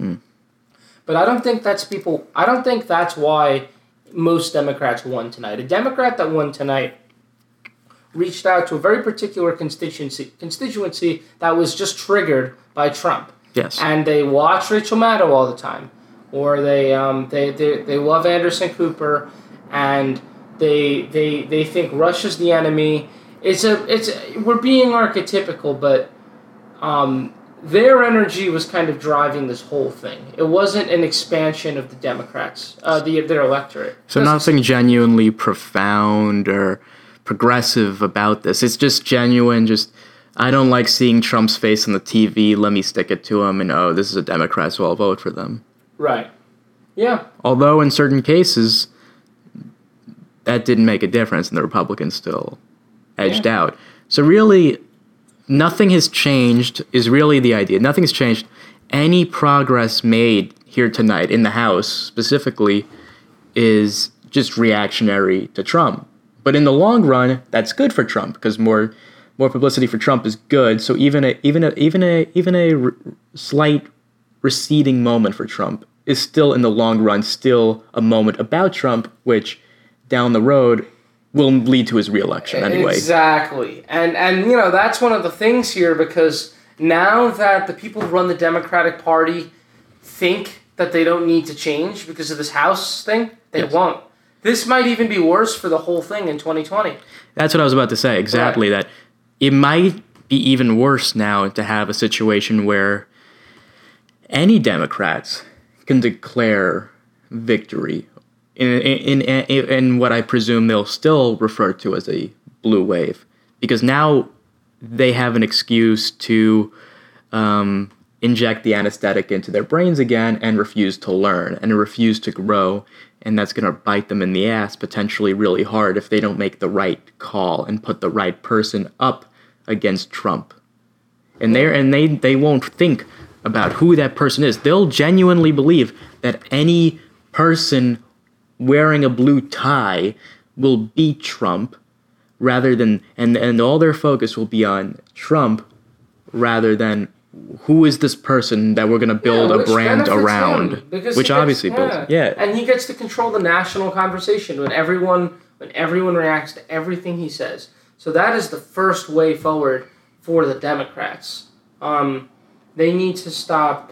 But I don't think that's people. I don't think that's why most Democrats won tonight. A Democrat that won tonight reached out to a very particular constituency constituency that was just triggered by Trump, Yes. and they watch Rachel Maddow all the time, or they um, they, they they love Anderson Cooper, and they they they think Russia's the enemy. It's a it's a, we're being archetypical, but um, their energy was kind of driving this whole thing. It wasn't an expansion of the Democrats, uh, the their electorate. So nothing genuinely profound or progressive about this. It's just genuine. Just I don't like seeing Trump's face on the TV. Let me stick it to him, and oh, this is a Democrat, so I'll vote for them. Right. Yeah. Although in certain cases, that didn't make a difference, and the Republicans still edged Yeah. out. So really, nothing has changed. Is really the idea. Nothing's changed. Any progress made here tonight in the House specifically is just reactionary to Trump. But in the long run, that's good for Trump because more more publicity for Trump is good. So even a even a even a even a r- slight receding moment for Trump is still in the long run still a moment about Trump, which down the road will lead to his reelection anyway. Exactly. And and you know, that's one of the things here because now that the people who run the Democratic Party think that they don't need to change because of this House thing, they Yes. won't. This might even be worse for the whole thing in 2020. That's what I was about to say. Exactly that. It might be even worse now to have a situation where any Democrats can declare victory in in, in in what I presume they'll still refer to as a blue wave, because now they have an excuse to um, inject the anesthetic into their brains again and refuse to learn and refuse to grow. And that's going to bite them in the ass potentially really hard if they don't make the right call and put the right person up against Trump. And they and they they won't think about who that person is. They'll genuinely believe that any person wearing a blue tie will beat Trump rather than and and all their focus will be on Trump rather than who is this person that we're going to build Yeah, a brand around which gets- obviously builds yeah And he gets to control the national conversation when everyone when everyone reacts to everything he says. So that is the first way forward for the Democrats. Um, they need to stop.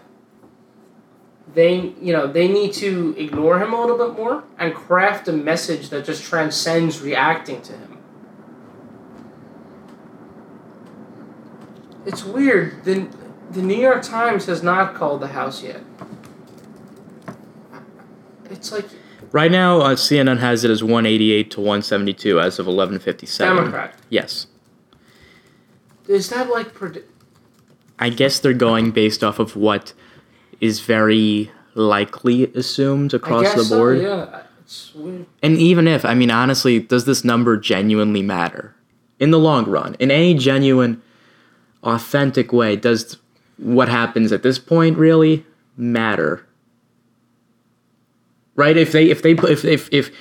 They you know they need to ignore him a little bit more and craft a message that just transcends reacting to him. It's weird. The the New York Times has not called the House yet. It's like right now uh, cnn has it as 188 to 172 as of 1157 Democrat. yes Is that like predi- i guess they're going based off of what is very likely assumed across the so, board yeah, it's weird. And even if, I mean, honestly, does this number genuinely matter? In the long run, in any genuine, authentic way, does what happens at this point really matter? Right? If they, if they, if, if, if,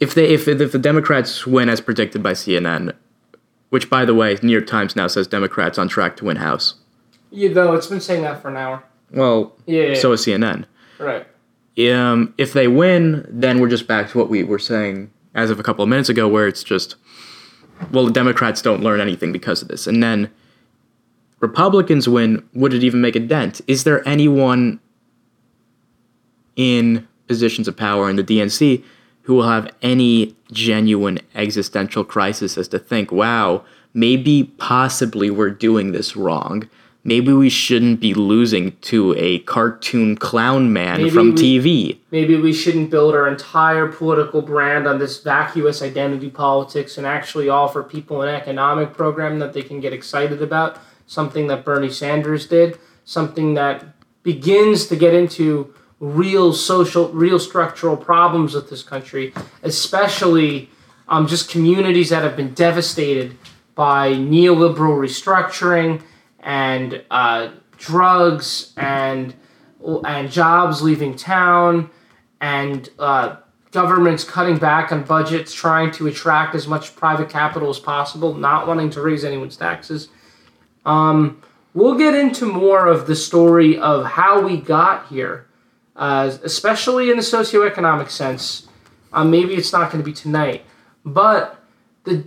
if they, if, if the Democrats win as predicted by CNN, which by the way, New York Times now says Democrats on track to win House. You know, it's been saying that for an hour. Well, Yeah, yeah, so is CNN. right. um, if they win, then we're just back to what we were saying as of a couple of minutes ago, where it's just, well, the Democrats don't learn anything because of this. And then Republicans win, would it even make a dent? Is there anyone in positions of power in the DNC who will have any genuine existential crisis as to think, wow, maybe possibly we're doing this wrong? Maybe we shouldn't be losing to a cartoon clown man Maybe from we- TV. Maybe we shouldn't build our entire political brand on this vacuous identity politics and actually offer people an economic program that they can get excited about. Something that Bernie Sanders did. Something that begins to get into real social, real structural problems with this country, especially um, just communities that have been devastated by neoliberal restructuring and uh, drugs and and jobs leaving town and uh, governments cutting back on budgets, trying to attract as much private capital as possible, not wanting to raise anyone's taxes. Um, we'll get into more of the story of how we got here, uh, especially in the socioeconomic sense. Um, maybe it's not going to be tonight, but the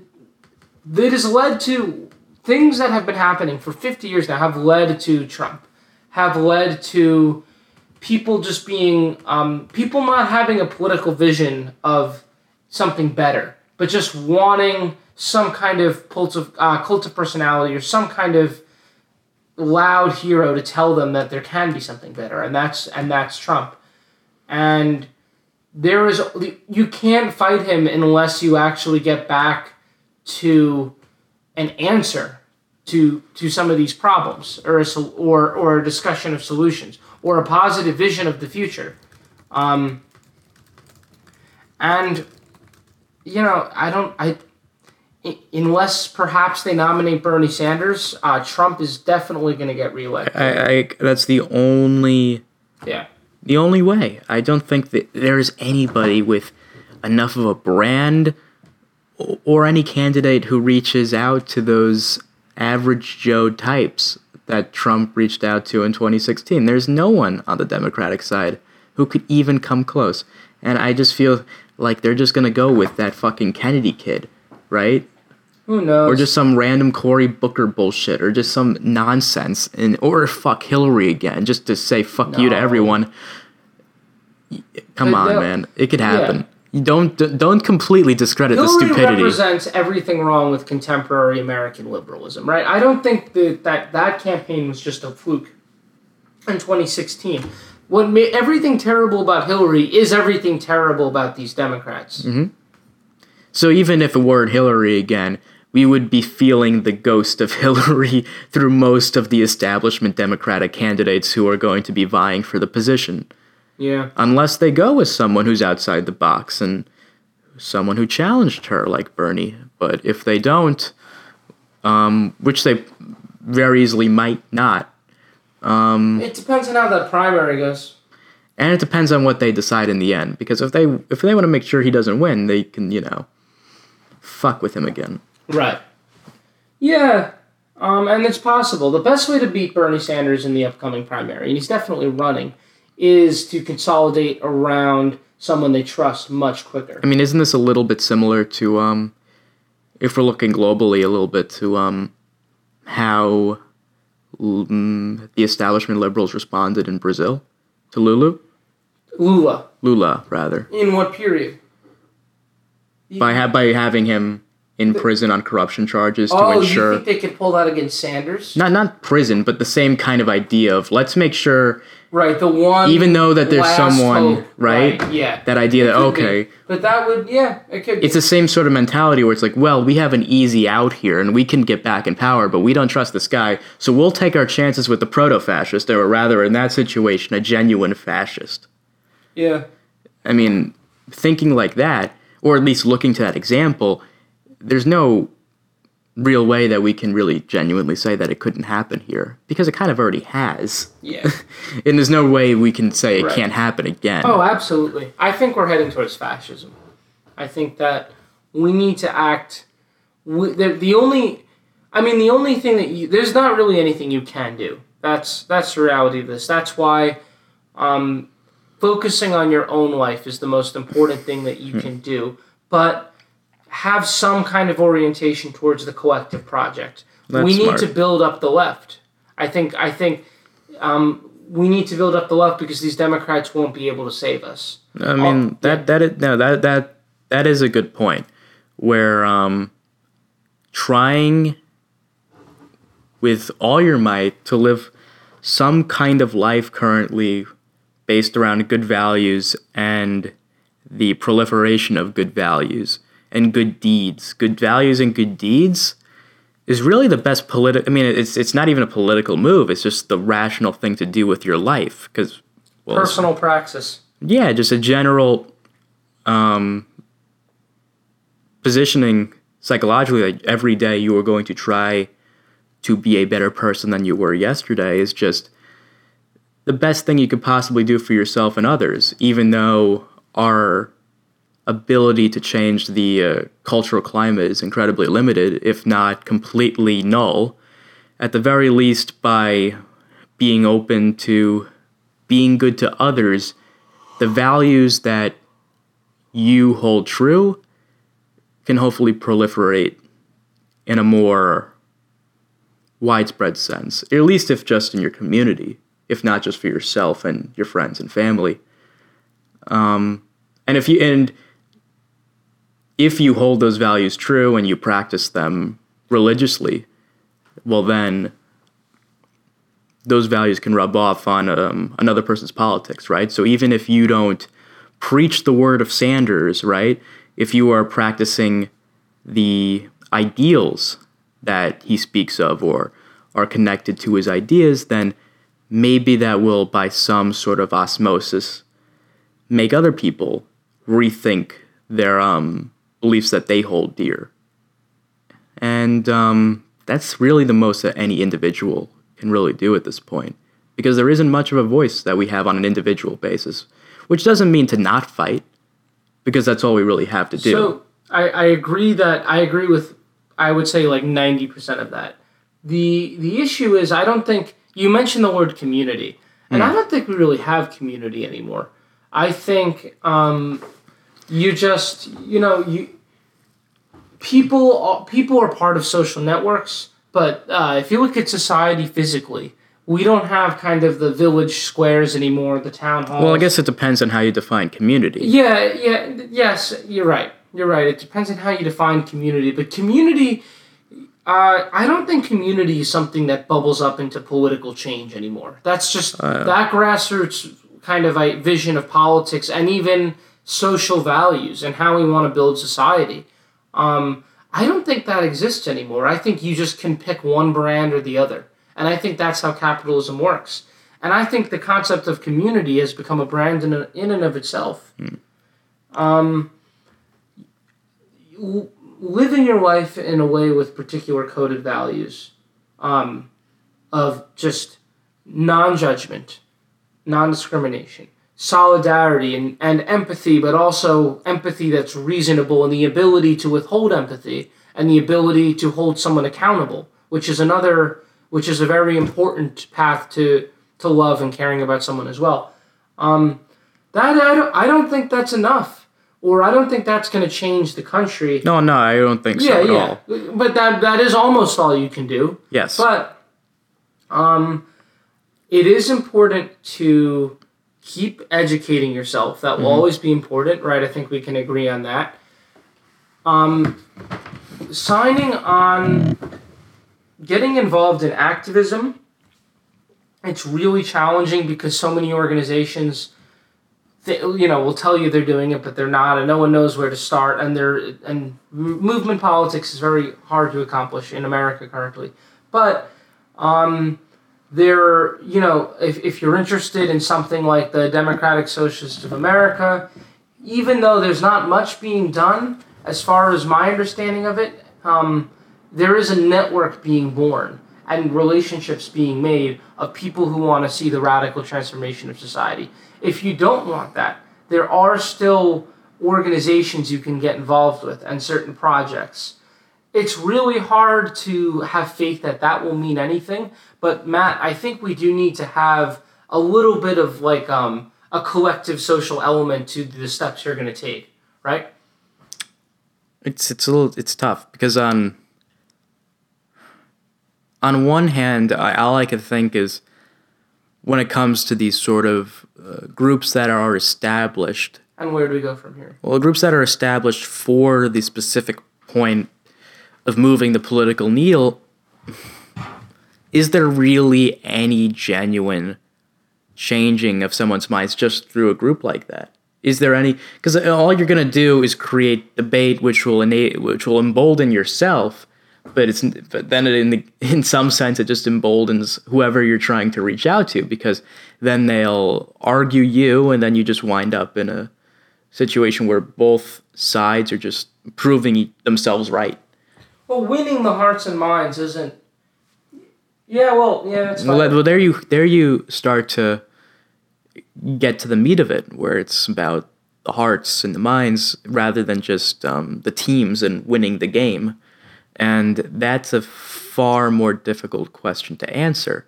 that has led to things that have been happening for 50 years now have led to Trump, have led to people just being um, people not having a political vision of something better, but just wanting some kind of cult of uh, cult of personality or some kind of loud hero to tell them that there can be something better, and that's and that's Trump. And there is you can't fight him unless you actually get back to an answer to to some of these problems or a, or or a discussion of solutions or a positive vision of the future. Um, and you know, I don't I unless perhaps they nominate Bernie Sanders, uh, Trump is definitely going to get reelected. I, I that's the only yeah the only way. I don't think that there's anybody with enough of a brand or any candidate who reaches out to those average Joe types that Trump reached out to in 2016. There's no one on the Democratic side who could even come close. And I just feel like they're just going to go with that fucking Kennedy kid, right? Who knows? Or just some random Cory Booker bullshit, or just some nonsense, and or fuck Hillary again, just to say fuck no. you to everyone. Come on, man, it could happen. Yeah. You don't don't completely discredit Hillary the stupidity. represents everything wrong with contemporary American liberalism, right? I don't think that that, that campaign was just a fluke in 2016. What made everything terrible about Hillary is everything terrible about these Democrats. Mm-hmm. So even if it weren't Hillary again, we would be feeling the ghost of <laughs> Hillary through most of the establishment Democratic candidates who are going to be vying for the position. Yeah. Unless they go with someone who's outside the box and someone who challenged her, like Bernie. But if they don't, um, which they very easily might not. Um, it depends on how that primary goes. And it depends on what they decide in the end. Because if they if they want to make sure he doesn't win, they can you know fuck with him again. Right. Yeah. Um, and it's possible. The best way to beat Bernie Sanders in the upcoming primary, and he's definitely running, is to consolidate around someone they trust much quicker. I mean, isn't this a little bit similar to, um, if we're looking globally, a little bit to um, how um, the establishment liberals responded in Brazil to Lulu? Lula. Lula, rather. In what period? By ha- by having him in prison on corruption charges to oh, ensure. you think they could pull that against Sanders? Not not prison, but the same kind of idea of let's make sure. Right, the one. Even though that there's someone, hope. right? right? Yeah. That idea that okay. Be. But that would, yeah, it could. It's be. the same sort of mentality where it's like, well, we have an easy out here and we can get back in power, but we don't trust this guy, so we'll take our chances with the proto-fascist, or rather, in that situation, a genuine fascist. Yeah. I mean, thinking like that, or at least looking to that example, there's no real way that we can really genuinely say that it couldn't happen here because it kind of already has. Yeah. <laughs> and there's no way we can say right. it can't happen again. Oh, absolutely. I think we're heading towards fascism. I think that we need to act. We, the, the only, I mean, the only thing that you there's not really anything you can do. That's that's the reality of this. That's why, um, focusing on your own life is the most important thing that you hmm. can do. But have some kind of orientation towards the collective project. That's we need smart. to build up the left. I think. I think um, we need to build up the left because these Democrats won't be able to save us. I mean oh, that that is, no that that that is a good point. Where um, trying with all your might to live some kind of life currently based around good values and the proliferation of good values and good deeds, good values and good deeds is really the best political I mean it's it's not even a political move, it's just the rational thing to do with your life cuz well, personal praxis. Yeah, just a general um, positioning psychologically like every day you are going to try to be a better person than you were yesterday is just the best thing you could possibly do for yourself and others even though our ability to change the uh, cultural climate is incredibly limited, if not completely null. At the very least, by being open to being good to others, the values that you hold true can hopefully proliferate in a more widespread sense, at least if just in your community, if not just for yourself and your friends and family. Um, and if you and if you hold those values true and you practice them religiously, well, then those values can rub off on um, another person's politics, right? So even if you don't preach the word of Sanders, right? If you are practicing the ideals that he speaks of or are connected to his ideas, then maybe that will, by some sort of osmosis, make other people rethink their um, beliefs that they hold dear. And um, that's really the most that any individual can really do at this point because there isn't much of a voice that we have on an individual basis, which doesn't mean to not fight because that's all we really have to do. So I, I agree that I agree with I would say like ninety percent of that. The the issue is I don't think you mentioned the word community, and I don't think we really have community anymore. I think um, you just you know you people people are part of social networks, but uh, if you look at society physically, we don't have kind of the village squares anymore, the town halls. well, I guess it depends on how you define community. Yeah, yeah, yes, you're right. You're right. It depends on how you define community, but community, uh, I don't think community is something that bubbles up into political change anymore. That's just that grassroots kind of a vision of politics and even social values and how we want to build society. Um, I don't think that exists anymore. I think you just can pick one brand or the other. And I think that's how capitalism works. And I think the concept of community has become a brand in, in and of itself. Um, l- living your life in a way with particular coded values um, of just non judgment, non discrimination, solidarity, and, and empathy, but also empathy that's reasonable and the ability to withhold empathy and the ability to hold someone accountable, which is another, which is a very important path to, to love and caring about someone as well. Um, that I don't, I don't think that's enough, or I don't think that's going to change the country. No, no, I don't think so at yeah, all. but that that is almost all you can do. Yes. But um, it is important to keep educating yourself. That will always be important, right? I think we can agree on that. Um, signing on, getting involved in activism, it's really challenging because so many organizations, they, you know, will tell you they're doing it, but they're not, and no one knows where to start. And they're and movement politics is very hard to accomplish in America currently. But um, there, you know, if, if you're interested in something like the Democratic Socialists of America, even though there's not much being done, as far as my understanding of it, um, there is a network being born and relationships being made of people who want to see the radical transformation of society. If you don't want that, there are still organizations you can get involved with and certain projects it's really hard to have faith that that will mean anything. But Matt, I think we do need to have a little bit of like um, a collective social element to the steps you're going to take, right? It's it's a little it's tough because on on one hand, I, all I can think is when it comes to these sort of uh, groups that are established, And where do we go from here? well, groups that are established for the specific point of moving the political needle, is there really any genuine changing of someone's minds just through a group like that? Is there any? Because all you're gonna do is create debate, which will innate, which will embolden yourself, but it's but then it in the, <laughs> in some sense it just emboldens whoever you're trying to reach out to because then they'll argue you, and then you just wind up in a situation where both sides are just proving themselves right. Well, winning the hearts and minds isn't. Yeah, well, yeah, that's fine. Well, well, there you there you start to get to the meat of it, where it's about the hearts and the minds rather than just um, the teams and winning the game, and that's a far more difficult question to answer.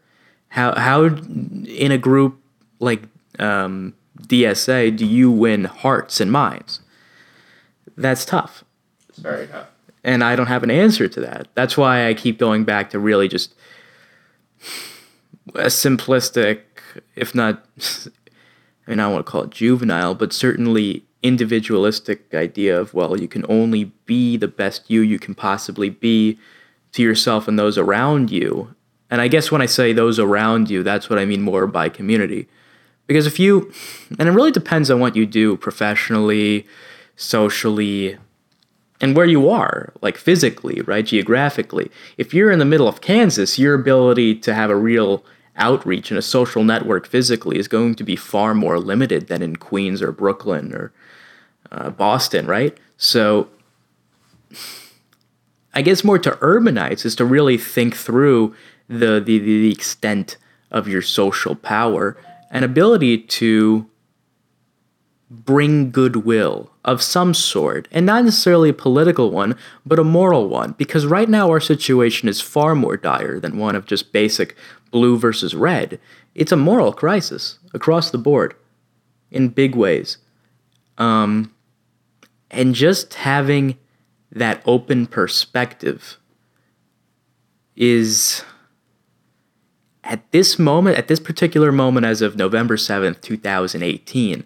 How how in a group like um, DSA do you win hearts and minds? That's tough It's very tough. and I don't have an answer to that. That's why I keep going back to really just a simplistic, if not, <laughs> I mean, I don't want to call it juvenile, but certainly individualistic idea of, well, you can only be the best you you can possibly be to yourself and those around you. And I guess when I say those around you, that's what I mean more by community. Because if you, and it really depends on what you do professionally, socially, and where you are, like physically, right, geographically. If you're in the middle of Kansas, your ability to have a real outreach and a social network physically is going to be far more limited than in Queens or Brooklyn or uh, Boston, right? So I guess more to urbanites is to really think through the, the, the extent of your social power and ability to bring goodwill of some sort, and not necessarily a political one, but a moral one, because right now our situation is far more dire than one of just basic blue versus red. It's a moral crisis across the board in big ways. Um, and just having that open perspective is at this moment, at this particular moment, as of November 7th, 2018,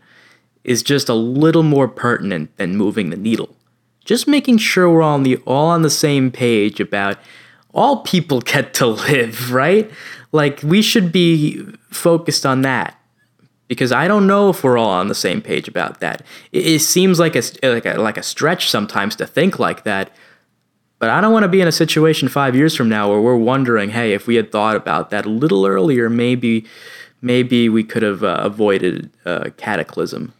is just a little more pertinent than moving the needle. Just making sure we're all on the all on the same page about all people <laughs> get to live, right? Like we should be focused on that because I don't know if we're all on the same page about that. It, it seems like a, like a like a stretch sometimes to think like that, but I don't want to be in a situation five years from now where we're wondering, hey, if we had thought about that a little earlier, maybe maybe we could have uh, avoided uh, cataclysm.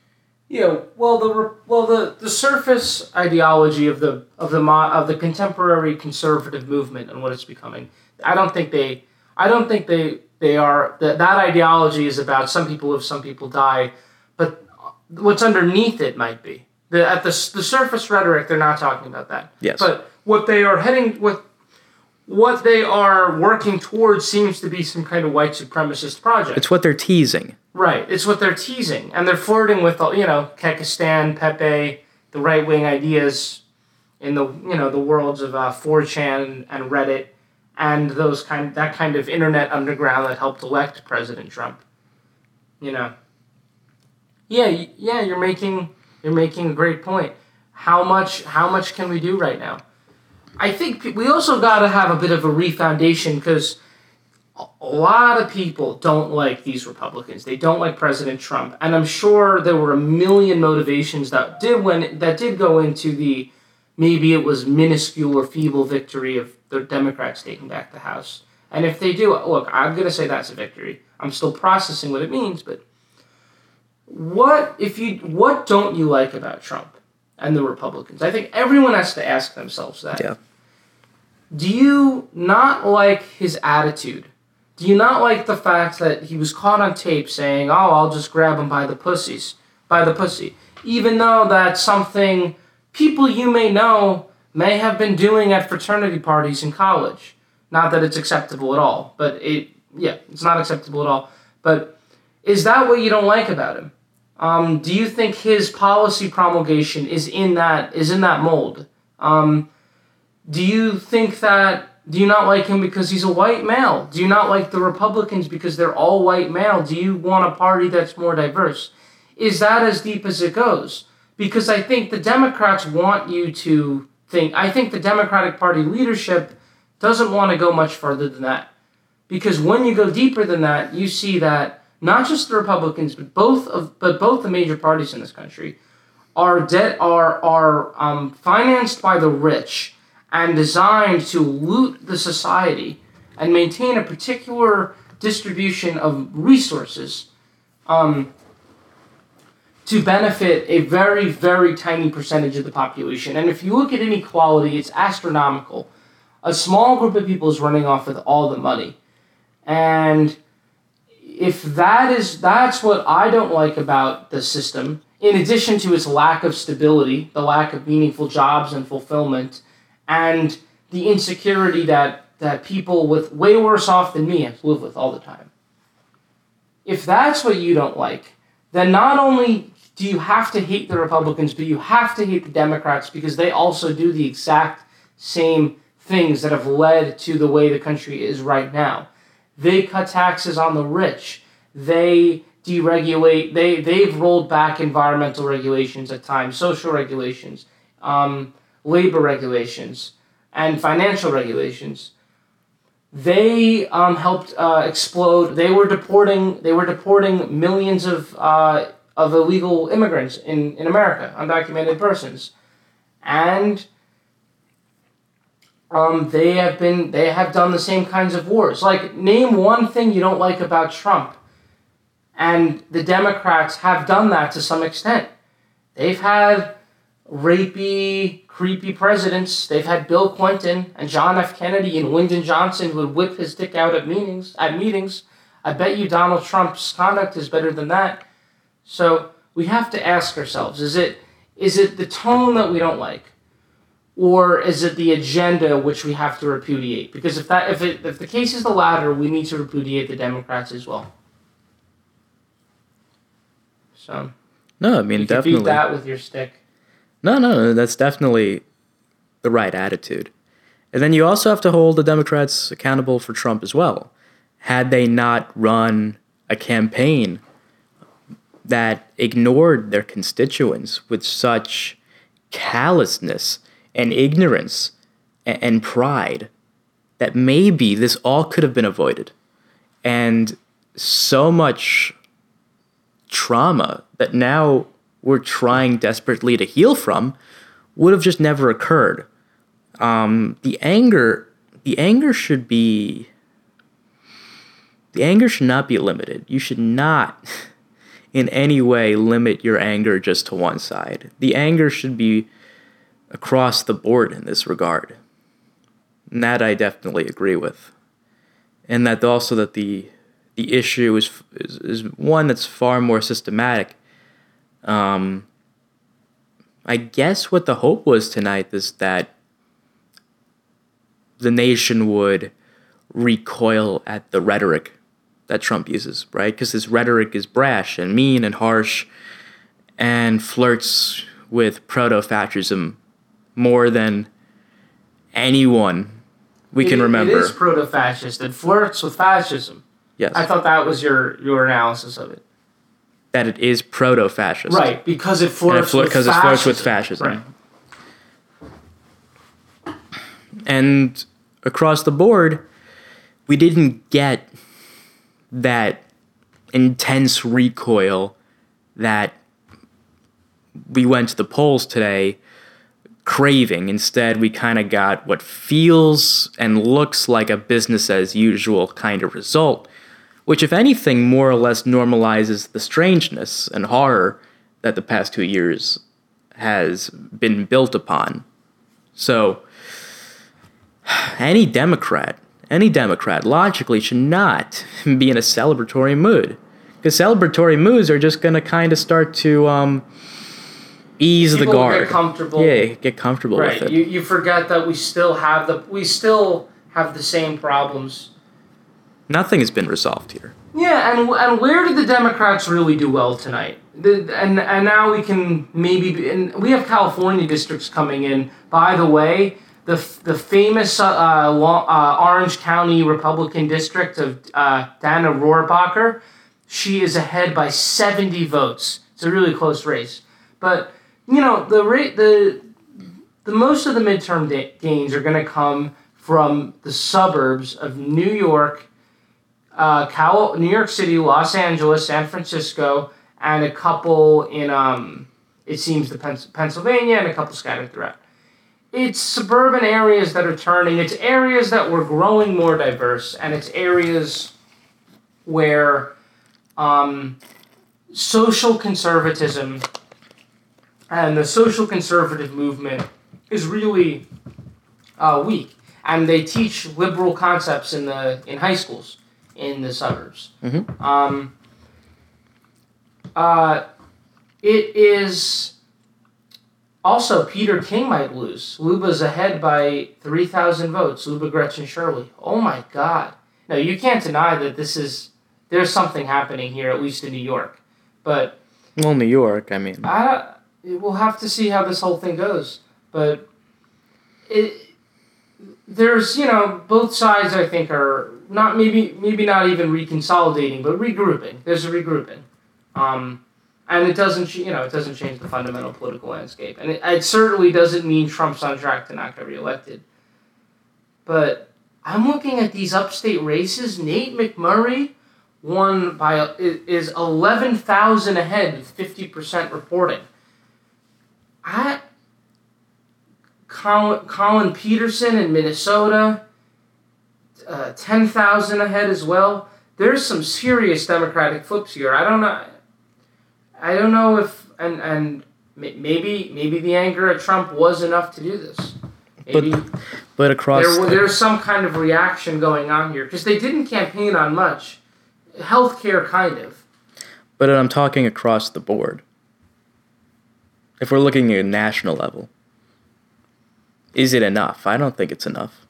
Yeah, well, the well the, the surface ideology of the of the of the contemporary conservative movement and what it's becoming. I don't think they. I don't think they they are that that ideology is about some people live, some people die, but what's underneath it might be the at the the surface rhetoric. They're not talking about that. Yes. But what they are heading with what they are working towards seems to be some kind of white supremacist project. It's what they're teasing. Right. It's what they're teasing, and they're flirting with all you know Kekistan, Pepe, the right wing ideas in the you know the worlds of uh, 4chan and Reddit, and those kind that kind of internet underground that helped elect President Trump. You know. Yeah, yeah, you're making you're making a great point. How much how much can we do right now? I think we also got to have a bit of a refoundation because a lot of people don't like these Republicans. They don't like President Trump, and I'm sure there were a million motivations that did when that did go into the maybe it was minuscule or feeble victory of the Democrats taking back the House. And if they do, look, I'm gonna say that's a victory. I'm still processing what it means, but what if you what don't you like about Trump and the Republicans? I think everyone has to ask themselves that. Yeah. Do you not like his attitude? Do you not like the fact that he was caught on tape saying, "Oh, I'll just grab him by the pussies, by the pussy," even though that's something people you may know may have been doing at fraternity parties in college. Not that it's acceptable at all, but it yeah, it's not acceptable at all. But is that what you don't like about him? Um, do you think his policy promulgation is in that is in that mold? Um, do you think that do you not like him because he's a white male? Do you not like the Republicans because they're all white male? Do you want a party that's more diverse? Is that as deep as it goes? Because I think the Democrats want you to think, I think the Democratic Party leadership doesn't want to go much further than that. Because when you go deeper than that, you see that not just the Republicans, but both of but both the major parties in this country are debt are are um, financed by the rich and designed to loot the society and maintain a particular distribution of resources um, to benefit a very, very tiny percentage of the population. And if you look at inequality, it's astronomical. A small group of people is running off with all the money. And if that is that's what I don't like about the system, in addition to its lack of stability, the lack of meaningful jobs and fulfillment, and the insecurity that that people with way worse off than me have to live with all the time. If that's what you don't like, then not only do you have to hate the Republicans, but you have to hate the Democrats because they also do the exact same things that have led to the way the country is right now. They cut taxes on the rich. They deregulate. They they've rolled back environmental regulations at times, social regulations. Um, labor regulations and financial regulations. they um, helped uh, explode. They were deporting. They were deporting millions of uh, of illegal immigrants in in America, undocumented persons, and um, they have been. They have done the same kinds of wars. Like, name one thing you don't like about Trump, and the Democrats have done that to some extent. They've had rapey, creepy presidents. They've had Bill Clinton and John F. Kennedy and Lyndon Johnson who would whip his dick out at meetings. At meetings, I bet you Donald Trump's conduct is better than that. So we have to ask ourselves: Is it is it the tone that we don't like, or is it the agenda which we have to repudiate? Because if that if it if the case is the latter, we need to repudiate the Democrats as well. So No, I mean you definitely. beat that with your stick. No, No, no, that's definitely the right attitude. And then you also have to hold the Democrats accountable for Trump as well. Had they not run a campaign that ignored their constituents with such callousness and ignorance a- and pride, that maybe this all could have been avoided. And so much trauma that now we're trying desperately to heal from would have just never occurred. Um, the anger, the anger should be, the anger should not be limited. You should not, <laughs> in any way, limit your anger just to one side. The anger should be across the board in this regard. And that I definitely agree with. And that also that the the issue is is, is one that's far more systematic. Um, I guess what the hope was tonight is that the nation would recoil at the rhetoric that Trump uses, right? Because his rhetoric is brash and mean and harsh and flirts with proto fascism more than anyone we can remember. It is proto-fascist. It flirts with fascism. yes. I thought that was your your analysis of it. that it is proto fascist. Right, because it And it flirts flir- because it flirts with fascism. Right. And across the board, we didn't get that intense recoil that we went to the polls today craving. Instead, we kind of got what feels and looks like a business as usual kind of result, which, if anything, more or less normalizes the strangeness and horror that the past two years has been built upon. So, <sighs> any Democrat, any Democrat logically should not <laughs> be in a celebratory mood. Because celebratory moods are just going to kind of start to um, ease People the guard. get comfortable. Yeah, get comfortable Right. with it. You you forget that we still have the we still have the same problems. Nothing has been resolved here. Yeah, and and where did the Democrats really do well tonight? The, and and now we can maybe be, and we have California districts coming in. By the way, the the famous uh, uh, Lo- uh, Orange County Republican district of uh, Dana Rohrabacher, she is ahead by seventy votes. It's a really close race, but you know the rate the the most of the midterm da- gains are going to come from the suburbs of New York uh, Cal- New York City, Los Angeles, San Francisco, and a couple in um, it seems the Pennsylvania and a couple scattered throughout. It's suburban areas that are turning. It's areas that were growing more diverse, and it's areas where um, social conservatism and the social conservative movement is really uh, weak, and they teach liberal concepts in the in high schools in the suburbs. Mhm. Um, uh, it is also Peter King might lose. Liuba's ahead by three thousand votes. Liuba Grechen Shirley. Oh my God! No, you can't deny that this is there's something happening here, at least in New York. But Well, New York, I mean, I we'll have to see how this whole thing goes. But it there's you know both sides I think are not maybe maybe not even reconsolidating but regrouping. There's a regrouping, um, and it doesn't you know it doesn't change the fundamental political landscape, and it, it certainly doesn't mean Trump's on track to not get reelected. But I'm looking at these upstate races. Nate McMurray won by is eleven thousand ahead with fifty percent reporting. I Colin, Collin Peterson in Minnesota, uh, ten thousand ahead as well. There's some serious Democratic flips here. I don't know. I don't know if and and maybe maybe the anger at Trump was enough to do this. Maybe but, but across there, there's some kind of reaction going on here because they didn't campaign on much, healthcare kind of. But I'm talking across the board. If we're looking at a national level, is it enough? I don't think it's enough.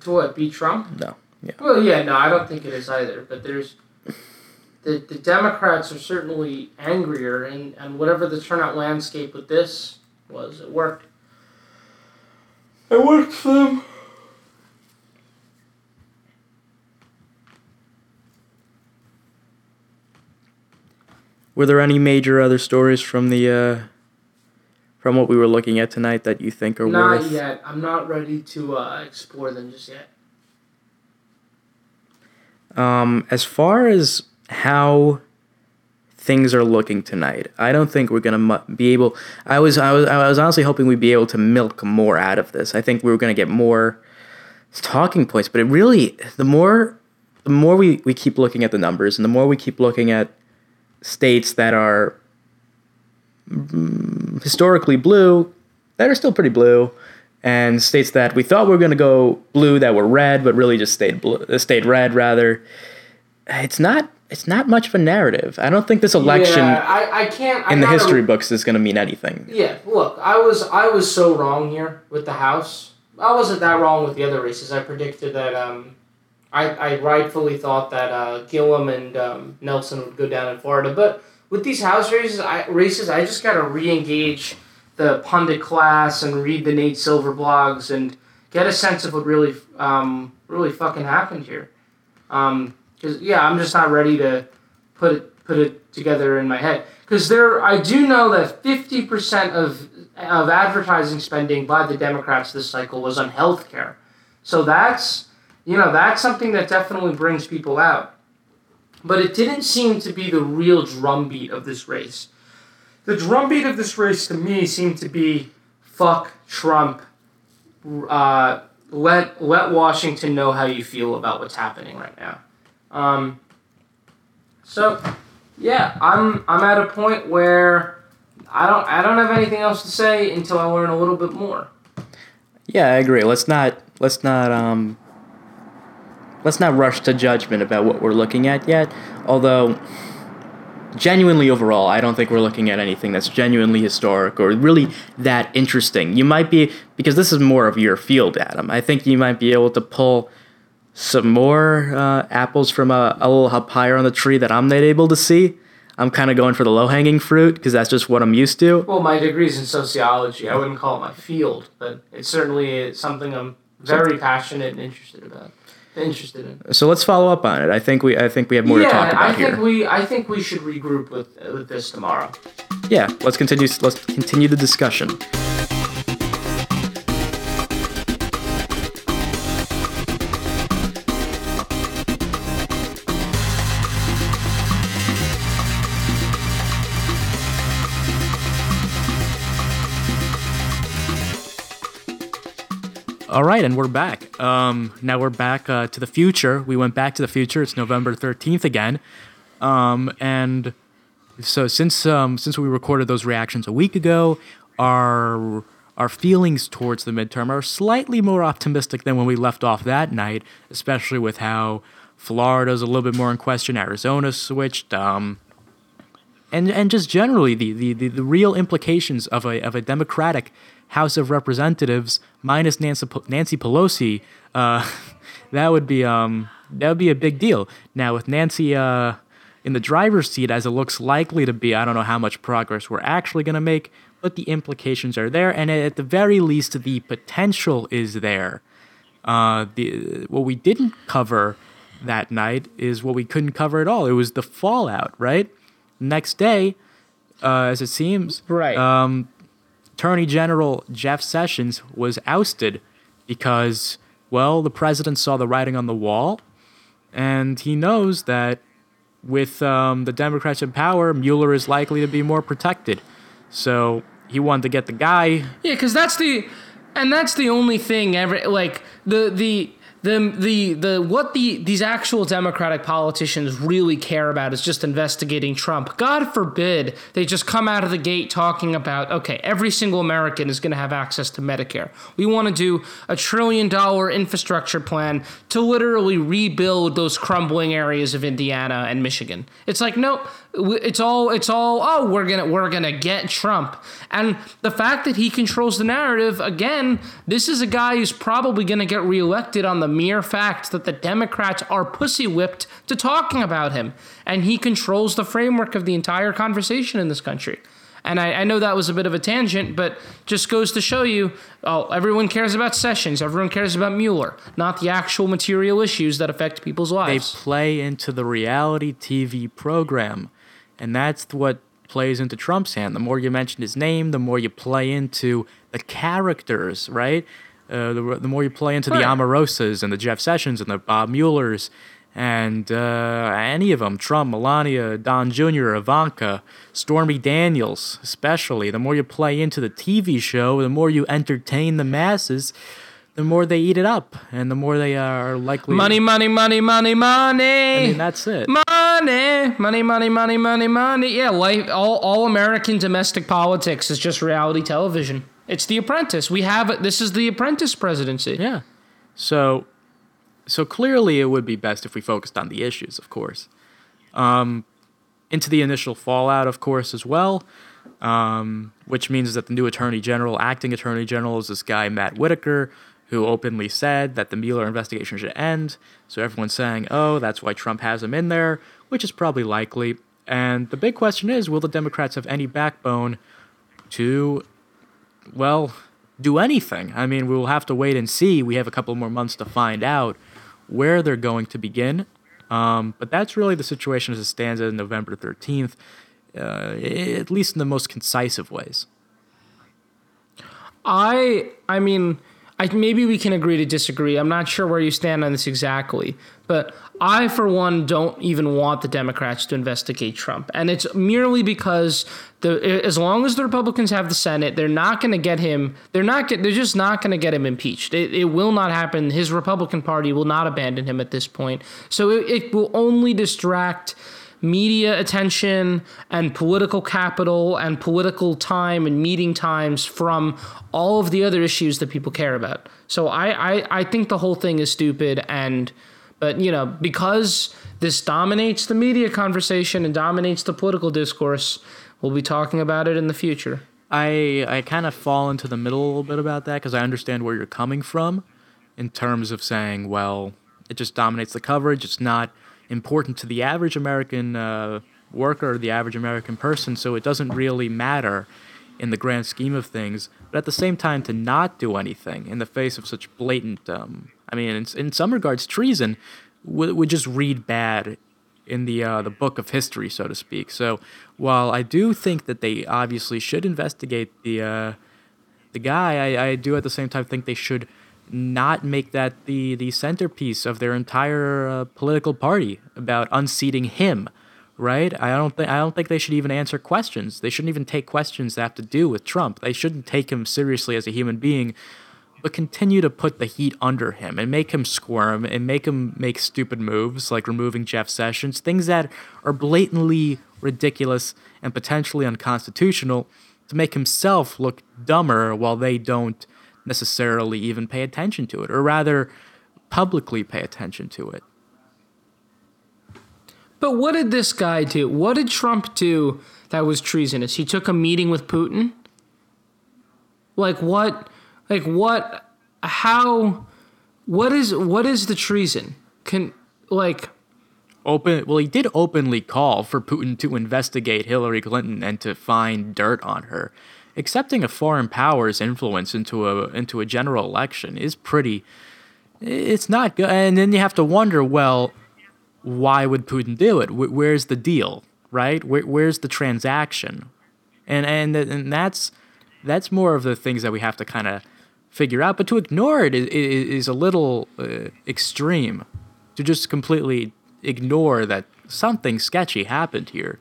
To what? Beat Trump? No. Yeah. Well, yeah, no, I don't think it is either. But there's the, the Democrats are certainly angrier, and, and whatever the turnout landscape with this was, it worked. It worked for them. Were there any major other stories from the uh, from what we were looking at tonight that you think are not worth? Not yet. I'm not ready to uh, explore them just yet. Um, as far as how things are looking tonight, I don't think we're gonna be able. I was I was I was honestly hoping we'd be able to milk more out of this. I think we were gonna get more talking points, but it really the more the more we, we keep looking at the numbers and the more we keep looking at states that are mm, historically blue that are still pretty blue and states that we thought we were going to go blue that were red but really just stayed blue stayed red rather it's not it's not much of a narrative. I don't think this election yeah, I, I can't I in the history books is going to mean anything. Yeah, look, I was I was so wrong here with the House. I wasn't that wrong with the other races. I predicted that um, I, I rightfully thought that uh, Gillum and um, Nelson would go down in Florida, but with these House races, I races I just got to re-engage the pundit class and read the Nate Silver blogs and get a sense of what really um, really fucking happened here. Um, because yeah, I'm just not ready to put it put it together in my head. Because there, I do know that 50 percent of of advertising spending by the Democrats this cycle was on healthcare. So that's you know that's something that definitely brings people out. But it didn't seem to be the real drumbeat of this race. The drumbeat of this race to me seemed to be fuck Trump. Uh, let let Washington know how you feel about what's happening right now. Um, so, yeah, I'm I'm at a point where I don't I don't have anything else to say until I learn a little bit more. Yeah, I agree. Let's not let's not um let's not rush to judgment about what we're looking at yet. Although genuinely overall, I don't think we're looking at anything that's genuinely historic or really that interesting. You might be because this is more of your field, Adam. I think you might be able to pull some more uh, apples from a, a little up higher on the tree that I'm not able to see. I'm kind of going for the low hanging fruit because that's just what I'm used to. Well, my degree's in sociology. I wouldn't call it my field, but it's certainly something I'm very passionate and interested about. Interested in. So let's follow up on it. I think we I think we have more yeah, to talk about I think here. we I think we should regroup with with this tomorrow. Yeah, let's continue let's continue the discussion. All right, and we're back. Um, now we're back uh, to the future. We went back to the future. It's November thirteenth again, um, and so since um, since we recorded those reactions a week ago, our our feelings towards the midterm are slightly more optimistic than when we left off that night, especially with how Florida's a little bit more in question, Arizona switched, um, and and just generally the, the, the, the real implications of a of a democratic House of Representatives minus Nancy Nancy Pelosi, uh, <laughs> that would be um that would be a big deal. Now with Nancy uh, in the driver's seat, as it looks likely to be, I don't know how much progress we're actually going to make, but the implications are there, and at the very least, the potential is there. Uh, the what we didn't cover that night is what we couldn't cover at all. It was the fallout, right? Next day, uh, as it seems, right. Um, Attorney General Jeff Sessions was ousted because Well, the president saw the writing on the wall, and he knows that with um, the Democrats in power, Mueller is likely to be more protected. So he wanted to get the guy. Yeah, because that's the, and that's the only thing ever. Like the the the the the what the these actual Democratic politicians really care about is just investigating Trump. God forbid they just come out of the gate talking about okay, every single American is going to have access to Medicare. We want to do a trillion dollar infrastructure plan to literally rebuild those crumbling areas of Indiana and Michigan. It's like no, it's all it's all oh we're gonna we're gonna get Trump and the fact that he controls the narrative again. This is a guy who's probably going to get reelected on the mere fact that the Democrats are pussy whipped to talking about him. And he controls the framework of the entire conversation in this country. And I, I, know that was a bit of a tangent, but just goes to show you oh, everyone cares about Sessions, everyone cares about Mueller, not the actual material issues that affect people's lives. They play into the reality TV program. And that's what plays into Trump's hand. The more you mention his name, the more you play into the characters, right? Uh, the, the more you play into right. the Omarosas and the Jeff Sessions and the Bob Muellers and uh, any of them, Trump, Melania, Don Jr., Ivanka, Stormy Daniels, especially, the more you play into the TV show, the more you entertain the masses, the more they eat it up, and the more they are likely. Money, money, money, money, money. I mean, that's it. Money, money, money, money, money, money. Yeah, life. All, all American domestic politics is just reality television. It's The Apprentice. We have this is The Apprentice presidency. Yeah. So, so clearly, it would be best if we focused on the issues, of course. Um, into the initial fallout, of course, as well. Um, which means that the new attorney general, acting attorney general, is this guy Matt Whitaker, who openly said that the Mueller investigation should end. So everyone's saying, "Oh, that's why Trump has him in there," which is probably likely. And the big question is, will the Democrats have any backbone to well, do anything. I mean, we will have to wait and see. We have a couple more months to find out where they're going to begin. Um, but that's really the situation as it stands on November 13th, uh, at least in the most concise of ways. I, I mean, I, maybe we can agree to disagree. I'm not sure where you stand on this exactly, but I, for one, don't even want the Democrats to investigate Trump, and it's merely because the as long as the Republicans have the Senate, they're not going to get him. They're not get. They're just not going to get him impeached. It, it, will not happen. His Republican Party will not abandon him at this point. So it, it will only distract media attention and political capital and political time and meeting times from all of the other issues that people care about. So I, I, I think the whole thing is stupid and but you know because this dominates the media conversation and dominates the political discourse, we'll be talking about it in the future. I I kind of fall into the middle a little bit about that because I understand where you're coming from in terms of saying, well, it just dominates the coverage. It's not important to the average American uh, worker, the average American person, so it doesn't really matter in the grand scheme of things. But at the same time, to not do anything in the face of such blatant, um, I mean, in, in some regards, treason would, would just read bad in the uh, the book of history, so to speak. So while I do think that they obviously should investigate the uh, the guy, I, I do at the same time think they should not make that the the centerpiece of their entire uh, political party about unseating him right? I don't think i don't think they should even answer questions. They shouldn't even take questions that have to do with trump. They shouldn't take him seriously as a human being but continue to put the heat under him and make him squirm and make him make stupid moves like removing jeff sessions things that are blatantly ridiculous and potentially unconstitutional to make himself look dumber while they don't necessarily even pay attention to it, or rather, publicly pay attention to it. But what did this guy do? What did Trump do that was treasonous? He took a meeting with Putin? Like what like what how what is what is the treason? Can like open well he did openly call for Putin to investigate Hillary Clinton and to find dirt on her accepting a foreign power's influence into a into a general election is pretty it's not good and then you have to wonder well why would Putin do it where's the deal right where's the transaction and and and that's that's more of the things that we have to kind of figure out. But to ignore it is, is a little uh, extreme. To just completely ignore that something sketchy happened here.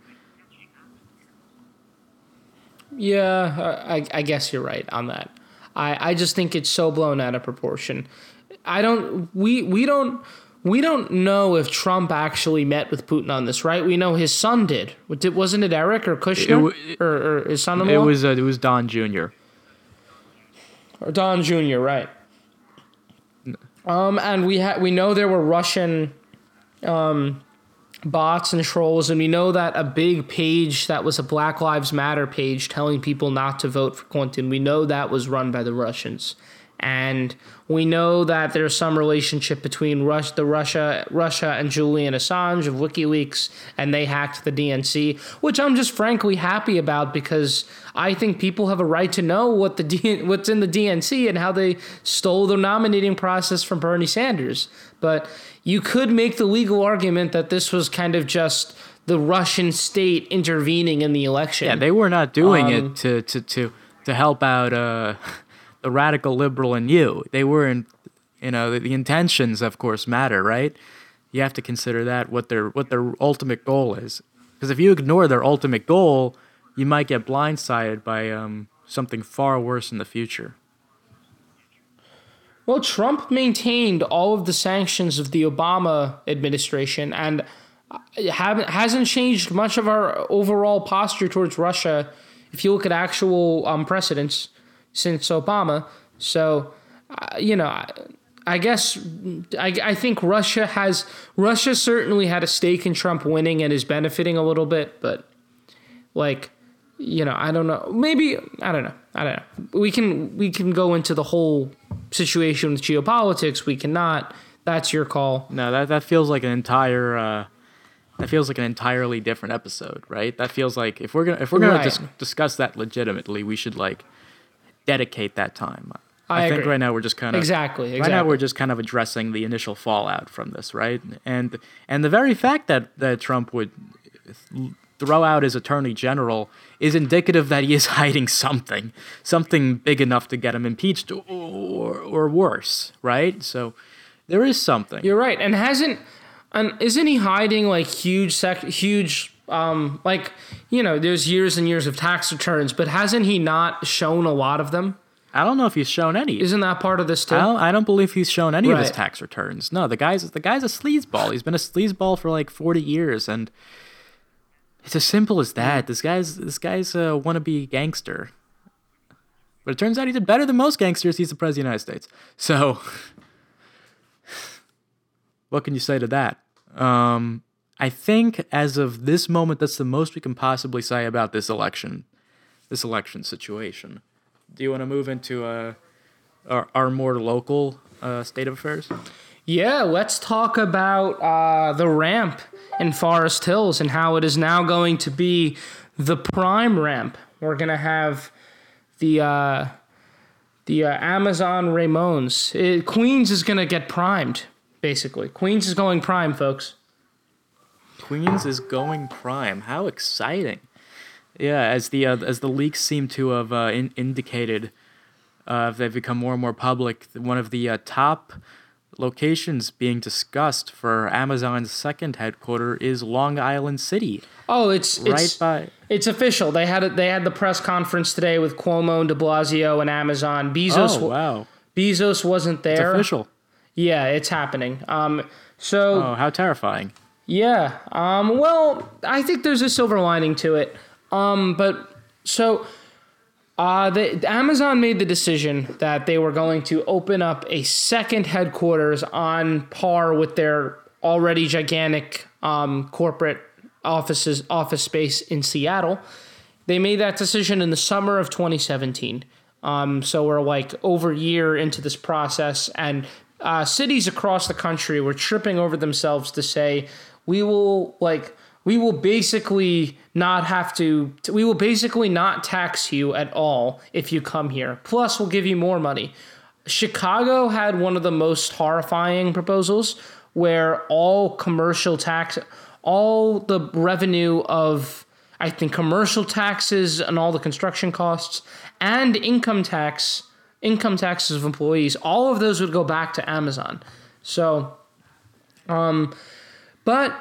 Yeah, I, I guess you're right on that. I, I just think it's so blown out of proportion. I don't we we don't we don't know if Trump actually met with Putin on this, right? We know his son did. Wasn't it Eric or Kushner it, or, or, his son-in-law? It was uh, it was Don Jr. Or Don Jr. Right. Um, and we had we know there were Russian um, bots and trolls, and we know that a big page that was a Black Lives Matter page telling people not to vote for Clinton. We know that was run by the Russians. And we know that there's some relationship between Rus- the Russia, Russia and Julian Assange of WikiLeaks, and they hacked the DNC, which I'm just frankly happy about because I think people have a right to know what the D- what's in the DNC and how they stole the nominating process from Bernie Sanders. But you could make the legal argument that this was kind of just the Russian state intervening in the election. Yeah, they were not doing um, it to to to to help out. Uh the radical liberal in you. They weren't, you know, the, the intentions, of course, matter, right? You have to consider that what their what their ultimate goal is. Because if you ignore their ultimate goal, you might get blindsided by um, something far worse in the future. Well, Trump maintained all of the sanctions of the Obama administration and uh, hasn't changed much of our overall posture towards Russia. If you look at actual um, precedents, since Obama. So, uh, you know, I, I guess I, I think Russia has Russia certainly had a stake in Trump winning and is benefiting a little bit, but like you know I don't know. Maybe I don't know. I don't know. We can we can go into the whole situation with geopolitics. We cannot. That's your call. No that that feels like an entire uh, that feels like an entirely different episode right? That feels like if we're gonna if we're gonna right. dis- discuss that legitimately we should like dedicate that time. I, I think right now we're just kind of exactly, exactly. Right now we're just kind of addressing the initial fallout from this, right? And and the very fact that that Trump would throw out his attorney general is indicative that he is <laughs> hiding something, something big enough to get him impeached or or worse, right? So there is something. You're right, and hasn't and isn't he hiding like huge sec huge um, like you know, there's years and years of tax returns, but hasn't he not shown a lot of them? I don't know if he's shown any. Isn't that part of this too? I don't, I don't believe he's shown any right. of his tax returns. No, the guy's the guy's a sleazeball. He's been a sleazeball for like forty years, and it's as simple as that. This guy's this guy's a wannabe gangster. But it turns out he did better than most gangsters. He's the president of the United States. So, <laughs> what can you say to that? Um, I think as of this moment, that's the most we can possibly say about this election, this election situation. Do you want to move into uh, our, our more local uh, state of affairs? Yeah, let's talk about uh, the ramp in Forest Hills and how it is now going to be the prime ramp. We're gonna have the uh, the uh, Amazon Ramones. It, Queens is gonna get primed, basically. Queens is going prime, folks. Queens is going prime. How exciting! Yeah, as the uh, as the leaks seem to have uh, in- indicated, uh, they've become more and more public. One of the uh, top locations being discussed for Amazon's second headquarter is Long Island City. Oh, it's right it's, by. It's official. They had a, they had the press conference today with Cuomo and De Blasio and Amazon. Bezos. Oh wow. Bezos wasn't there. It's official. Yeah, it's happening. Um, so. Oh, how terrifying! Yeah. Um, well, I think there's a silver lining to it. Um, but so uh, the, Amazon made the decision that they were going to open up a second headquarters on par with their already gigantic um, corporate offices office space in Seattle. They made that decision in the summer of 2017. Um, so we're like over a year into this process, and uh, cities across the country were tripping over themselves to say we will like we will basically not have to we will basically not tax you at all if you come here plus we'll give you more money chicago had one of the most horrifying proposals where all commercial tax all the revenue of i think commercial taxes and all the construction costs and income tax income taxes of employees, all of those would go back to Amazon. So, um, but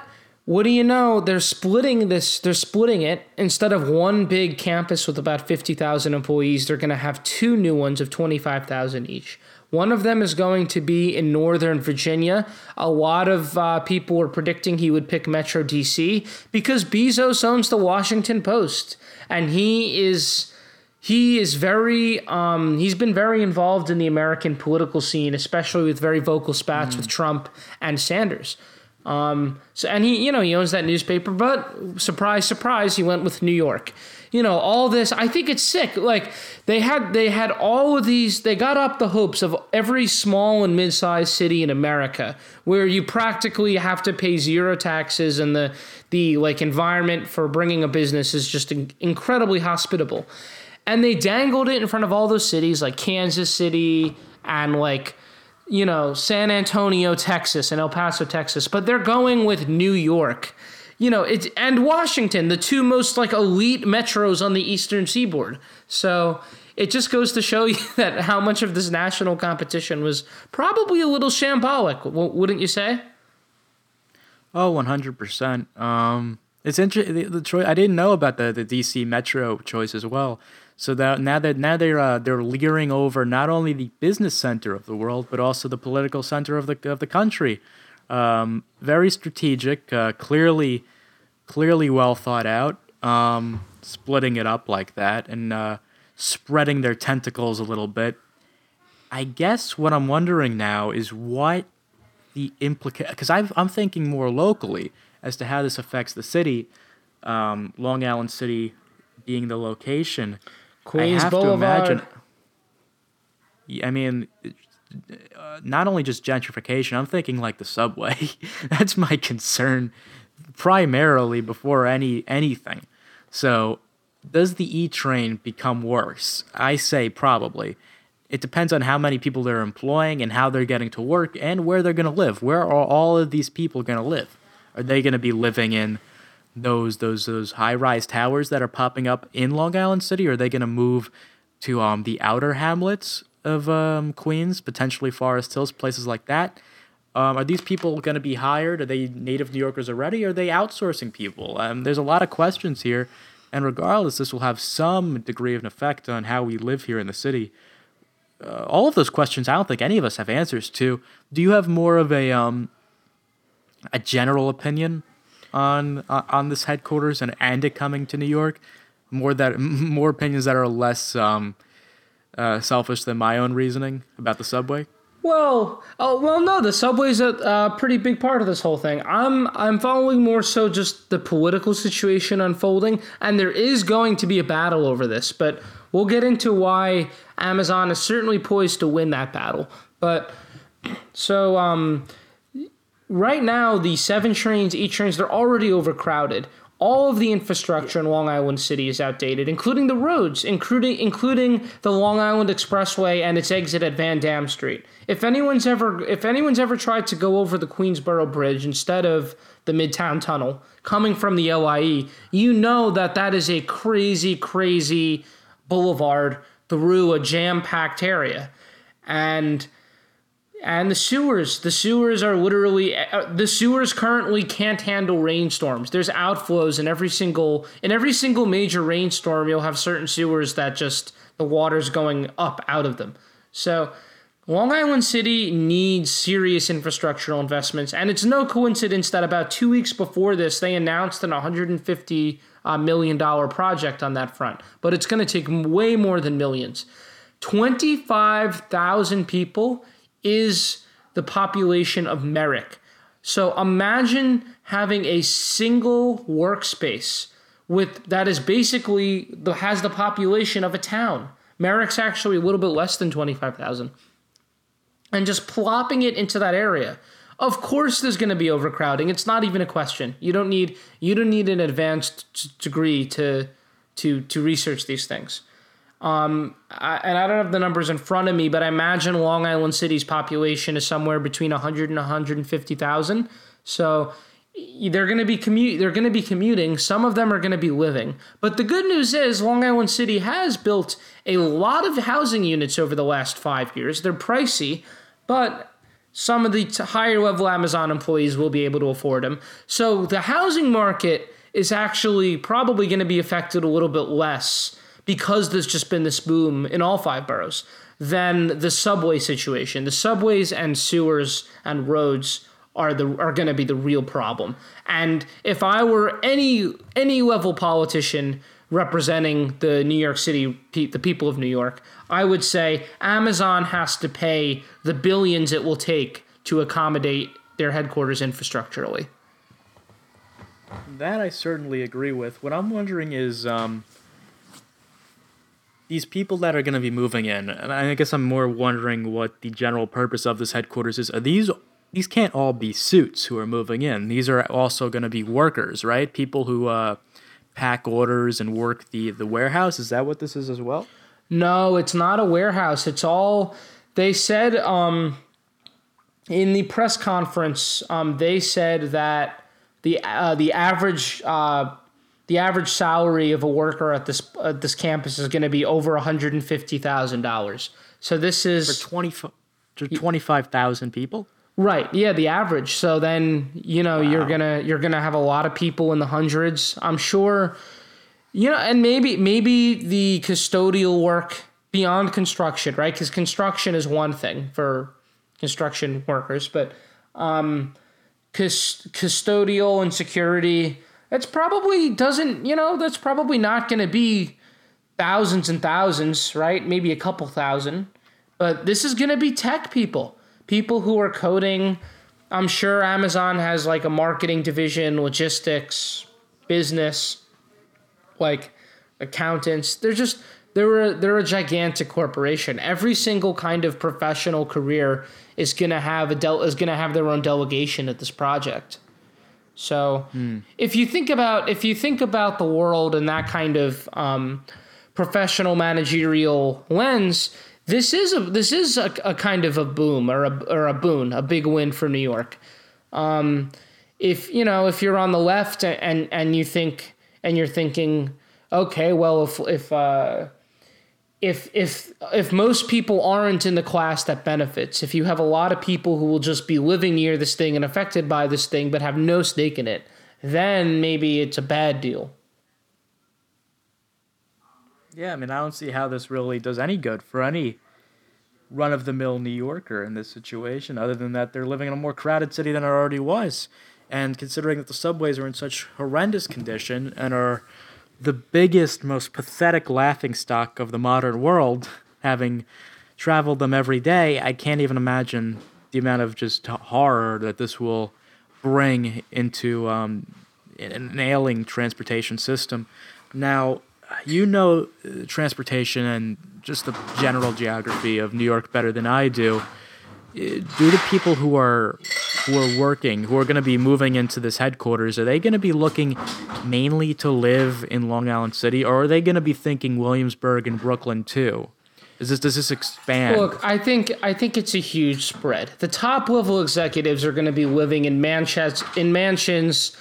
what do you know? They're splitting this. They're splitting it instead of one big campus with about fifty thousand employees. They're going to have two new ones of twenty five thousand each. One of them is going to be in Northern Virginia. A lot of uh, people were predicting he would pick Metro DC because Bezos owns the Washington Post, and he is he is very um, he's been very involved in the American political scene, especially with very vocal spats mm. with Trump and Sanders. Um, so and he, you know, he owns that newspaper, but surprise, surprise, he went with New York. You know, all this, I think it's sick. Like they had, they had all of these, they got up the hopes of every small and mid-sized city in America where you practically have to pay zero taxes and the, the like environment for bringing a business is just incredibly hospitable. And they dangled it in front of all those cities like Kansas City and like, you know, San Antonio, Texas, and El Paso, Texas, but they're going with New York. You know, it's and Washington, the two most like elite metros on the eastern seaboard. So it just goes to show you <laughs> that how much of this national competition was probably a little shambolic, wouldn't you say? Oh, 100%. Um, it's interesting. The, the choice I didn't know about the, the DC Metro choice as well. So that now that now they're uh, they're leering over not only the business center of the world but also the political center of the of the country. Um, very strategic, uh, clearly clearly well thought out. Um, splitting it up like that and uh, spreading their tentacles a little bit. I guess what I'm wondering now is what the implication because I'm thinking more locally as to how this affects the city. Um, Long Island City being the location. Queens I have Boulevard. To imagine, I mean, uh, not only just gentrification. I'm thinking like the subway. <laughs> That's my concern primarily before any anything. So, does the E train become worse? I say probably. It depends on how many people they're employing and how they're getting to work and where they're going to live. Where are all of these people going to live? Are they going to be living in those those those high rise towers that are popping up in Long Island City? Or are they going to move to um, the outer hamlets of um, Queens, potentially Forest Hills, places like that? Um, are these people going to be hired? Are they native New Yorkers already? Are they outsourcing people? Um, there's a lot of questions here, and regardless, this will have some degree of an effect on how we live here in the city. Uh, all of those questions, I don't think any of us have answers to. Do you have more of a um, a general opinion on uh, on this headquarters and and it coming to New York. More that <laughs> more opinions that are less um, uh, selfish than my own reasoning about the subway. Well, oh well, no, the subway's a uh, pretty big part of this whole thing. I'm I'm following more so just the political situation unfolding, and there is going to be a battle over this, but we'll get into why Amazon is certainly poised to win that battle. But <clears throat> so um, right now the seven trains, eight trains, they're already overcrowded. All of the infrastructure in Long Island City is outdated, including the roads, including including the Long Island Expressway and its exit at Van Dam Street. If anyone's ever if anyone's ever tried to go over the Queensboro Bridge instead of the Midtown Tunnel coming from the LIE, you know that that is a crazy, crazy boulevard through a jam-packed area, and and the sewers the sewers are literally uh, the sewers currently can't handle rainstorms. There's outflows in every single in every single major rainstorm you'll have certain sewers that just the water's going up out of them. So long island city needs serious infrastructural investments and it's no coincidence that about two weeks before this they announced an 150 uh, million dollar project on that front. But it's going to take way more than millions. 25000 people is the population of Merrick. So imagine having a single workspace with that is basically the has the population of a town. Merrick's actually a little bit less than 25,000. And just plopping it into that area. Of course there's going to be overcrowding. It's not even a question. You don't need you don't need an advanced degree to to to research these things. Um, I, and I don't have the numbers in front of me, but I imagine Long Island City's population is somewhere between 100 and 150,000. So they're going to be commute they're going to be commuting. Some of them are going to be living. But the good news is long island city has built a lot of housing units over the last five years. They're pricey but some of the higher level amazon employees will be able to afford them so the housing market is actually probably going to be affected a little bit less because there's just been this boom in all five boroughs than the subway situation the subways and sewers and roads are the are going to be the real problem. And if I were any any level politician representing the New York City the people of New York, I would say Amazon has to pay the billions it will take to accommodate their headquarters infrastructurally. That I certainly agree with. What I'm wondering is um, these people that are going to be moving in, and I guess I'm more wondering what the general purpose of this headquarters is. Are these these can't all be suits who are moving in. These are also going to be workers, right? People who uh, pack orders and work the the warehouse. Is that what this is as well? No, it's not a warehouse. It's all they said um, in the press conference. Um, they said that the uh, the average uh, the average salary of a worker at this at this campus is going to be over one hundred and fifty thousand dollars. So this is for twenty for twenty five thousand people. Right. Yeah, the average. So then, you know, wow. you're going to you're to have a lot of people in the hundreds. I'm sure you know, and maybe maybe the custodial work beyond construction, right? Cuz construction is one thing for construction workers, but um custodial and security, that's probably doesn't, you know, that's probably not going to be thousands and thousands, right? Maybe a couple thousand. But this is going to be tech people people who are coding. I'm sure Amazon has like a marketing division, logistics, business, like accountants. They're just they're a, they're a gigantic corporation. Every single kind of professional career is gonna have a del- is gonna have their own delegation at this project. So mm. if you think about if you think about the world in that kind of um, professional managerial lens, this is a this is a, a kind of a boom or a or a boon, a big win for New York. Um, if you know if you're on the left and and you think and you're thinking, okay, well if if uh, if if if most people aren't in the class that benefits, if you have a lot of people who will just be living near this thing and affected by this thing but have no stake in it, then maybe it's a bad deal. Yeah, I mean, I don't see how this really does any good for any run of the mill New Yorker in this situation, other than that they're living in a more crowded city than it already was. And considering that the subways are in such horrendous condition and are the biggest, most pathetic laughing stock of the modern world, having traveled them every day, I can't even imagine the amount of just horror that this will bring into um, an ailing transportation system. Now, you know uh, transportation and just the general geography of New York better than I do. Uh, do the people who are who are working, who are going to be moving into this headquarters, are they going to be looking mainly to live in Long Island City, or are they going to be thinking Williamsburg and Brooklyn too? Is this does this expand? Look, I think I think it's a huge spread. The top level executives are going to be living in mansions in mansions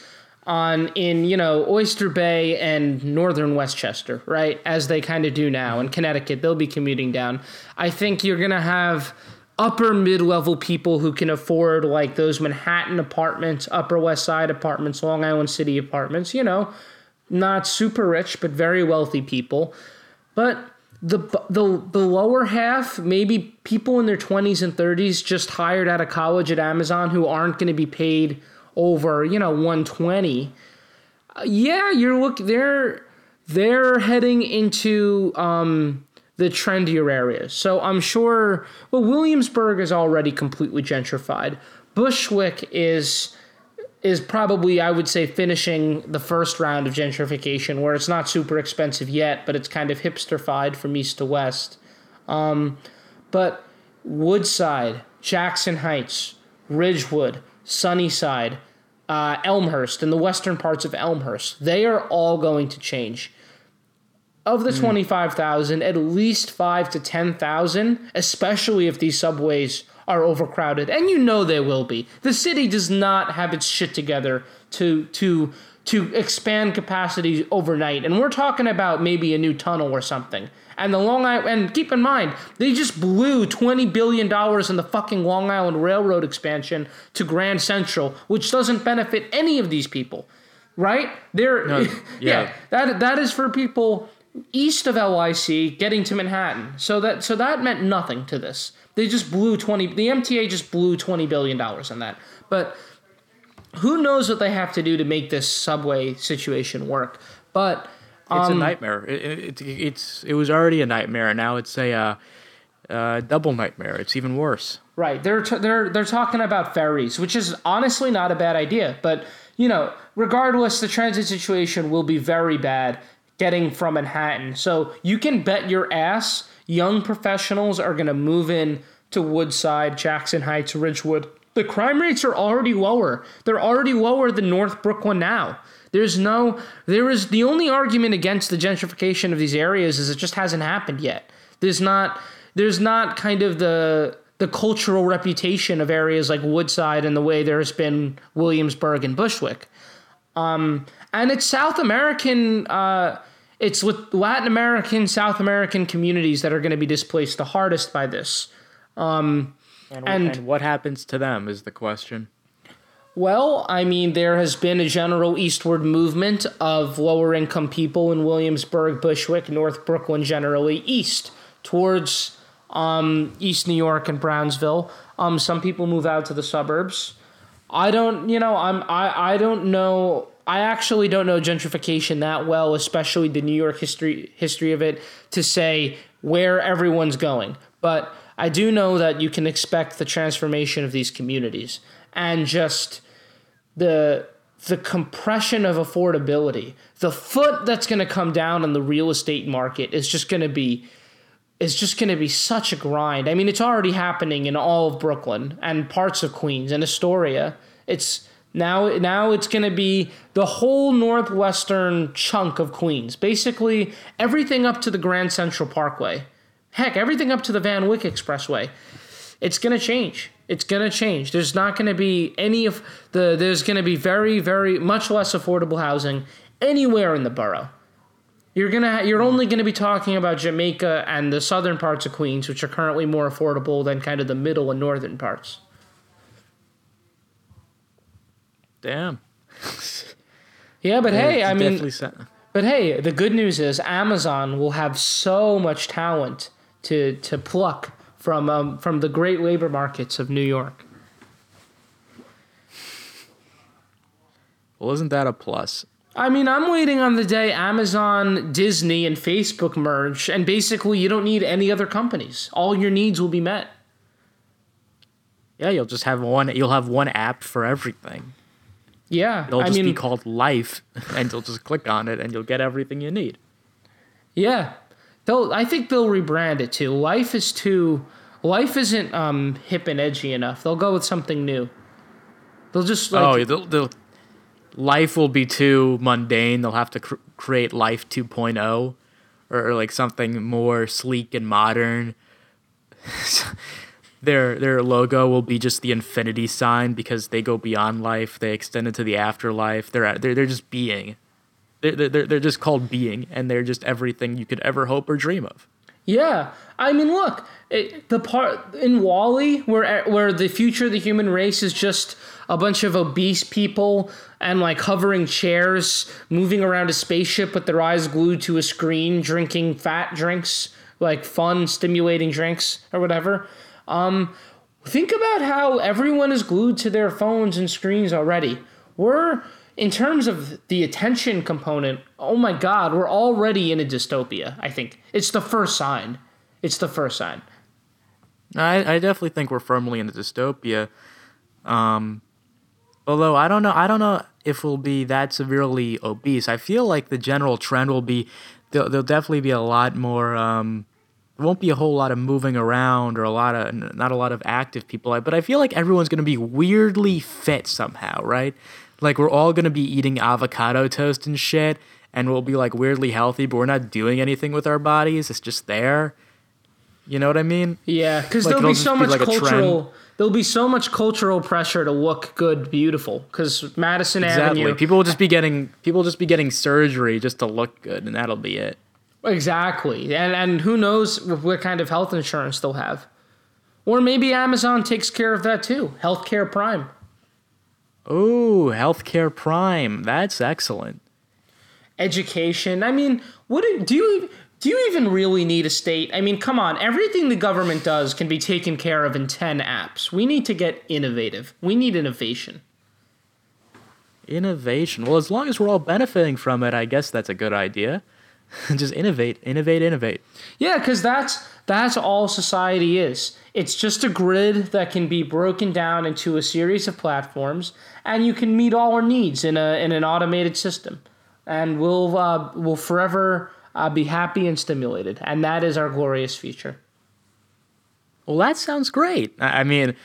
on in you know Oyster Bay and northern Westchester, right? As they kind of do now in Connecticut, they'll be commuting down. I think you're gonna have upper mid-level people who can afford like those Manhattan apartments, Upper West Side apartments, Long Island City apartments. You know, not super rich but very wealthy people, but. The, the the lower half, maybe people in their 20s and 30s just hired out of college at Amazon who aren't going to be paid over, you know, 120. Uh, yeah, you're look they're they're heading into um, the trendier areas. So I'm sure well Williamsburg is already completely gentrified. Bushwick is is probably I would say finishing the first round of gentrification where it's not super expensive yet, but it's kind of hipsterfied from east to west. Um, but Woodside, Jackson Heights, Ridgewood, Sunnyside, uh, Elmhurst and the western parts of Elmhurst, they are all going to change. Of the mm. 25,000, at least 5 to 10,000, especially if these subways are overcrowded, and you know they will be. The city does not have its shit together to to to expand capacity overnight, and we're talking about maybe a new tunnel or something. And the Long Island, and keep in mind, they just blew twenty billion dollars in the fucking Long Island Railroad expansion to Grand Central, which doesn't benefit any of these people, right? They're No, <laughs> yeah. yeah. that that is for people east of LIC getting to Manhattan. So that so that meant nothing to this. They just blew twenty. The MTA just blew twenty billion dollars on that, but who knows what they have to do to make this subway situation work? But It's a um, nightmare. It, it, it, it's it was already a nightmare. Now it's a uh, uh, double nightmare. It's even worse. Right. They're t- they're they're talking about ferries, which is honestly not a bad idea. But you know, regardless, the transit situation will be very bad getting from Manhattan. So you can bet your ass, young professionals are going to move in to Woodside, Jackson Heights, Ridgewood. The crime rates are already lower. They're already lower than North Brooklyn now. There's no, there is the only argument against the gentrification of these areas is it just hasn't happened yet. There's not, there's not kind of the the cultural reputation of areas like Woodside and the way there's been Williamsburg and Bushwick. Um, and it's South American, uh, it's with Latin American, South American communities that are going to be displaced the hardest by this. And, And- and what happens to them is the question. Well, I mean, there has been a general eastward movement of lower income people in Williamsburg, Bushwick, North Brooklyn, generally east towards um, East New York and Brownsville. Um, some people move out to the suburbs. I don't, you know, I'm I I don't know. I actually don't know gentrification that well, especially the New York history history of it, to say where everyone's going. But I do know that you can expect the transformation of these communities and just the the compression of affordability. The foot that's going to come down on the real estate market is just going to be is just going to be such a grind. I mean, it's already happening in all of Brooklyn and parts of Queens and Astoria. It's now now it's going to be the whole northwestern chunk of Queens. Basically, everything up to the Grand Central Parkway. Heck, everything up to the Van Wyck Expressway. It's going to change. It's going to change. There's not going to be any of the there's going to be very very much less affordable housing anywhere in the borough. You're gonna you're only gonna be talking about Jamaica and the southern parts of Queens, which are currently more affordable than kind of the middle and northern parts. Damn. Yeah, but hey, I mean, sa- but hey, the good news is Amazon will have so much talent to to pluck from um, from the great labor markets of New York. well, isn't that a plus? I mean, I'm waiting on the day Amazon, Disney, and Facebook merge, and basically you don't need any other companies. All your needs will be met. Yeah, you'll just have one. You'll have one app for everything. Yeah, It'll I just mean, be called Life, <laughs> and you'll just click on it, and you'll get everything you need. Yeah, they'll. I think they'll rebrand it too. Life is too. Life isn't um hip and edgy enough. They'll go with something new. They'll just like oh, they'll, they'll, Life will be too mundane. They'll have to cr- create Life 2.0, or, or like something more sleek and modern. <laughs> their their logo will be just the infinity sign because they go beyond life. They extend into the afterlife. They're they're they're just being. They're, they're, they're just called being, and they're just everything you could ever hope or dream of. yeah. I mean, look, it, the part in WALL-E where where the future of the human race is just a bunch of obese people and like hovering chairs moving around a spaceship with their eyes glued to a screen, drinking fat drinks, like fun, stimulating drinks or whatever. Um, think about how everyone is glued to their phones and screens already. We're in terms of the attention component, oh my god, we're already in a dystopia, I think. It's the first sign. It's the first sign. I, I definitely think we're firmly in a dystopia. Um, although I don't know, I don't know if we'll be that severely obese. I feel like the general trend will be there'll, there'll definitely be a lot more. Um, there won't be a whole lot of moving around or a lot of not a lot of active people. But I feel like everyone's gonna be weirdly fit somehow, right? Like we're all gonna be eating avocado toast and shit, and we'll be like weirdly healthy, but we're not doing anything with our bodies. It's just there. You know what I mean? Yeah, because Like, there'll be so be much like cultural. There'll be so much cultural pressure to look good, beautiful. Because Madison Exactly. Avenue. People will just be getting people will just be getting surgery just to look good, and that'll be it. Exactly, and and who knows what kind of health insurance they'll have, or maybe Amazon takes care of that too. Healthcare Prime. Oh, healthcare prime. That's excellent. education. I mean, what do, do you do you even really need a state? I mean, come on, everything the government does can be taken care of in 10 apps. We need to get innovative. We need innovation. Innovation. Well, as long as we're all benefiting from it, I guess that's a good idea. <laughs> just innovate, innovate, innovate. Yeah, cuz that's that's all society is. It's just a grid that can be broken down into a series of platforms and you can meet all our needs in a in an automated system. And we'll uh, we'll forever uh, be happy and stimulated. And that is our glorious future. Well, that sounds great. I I mean,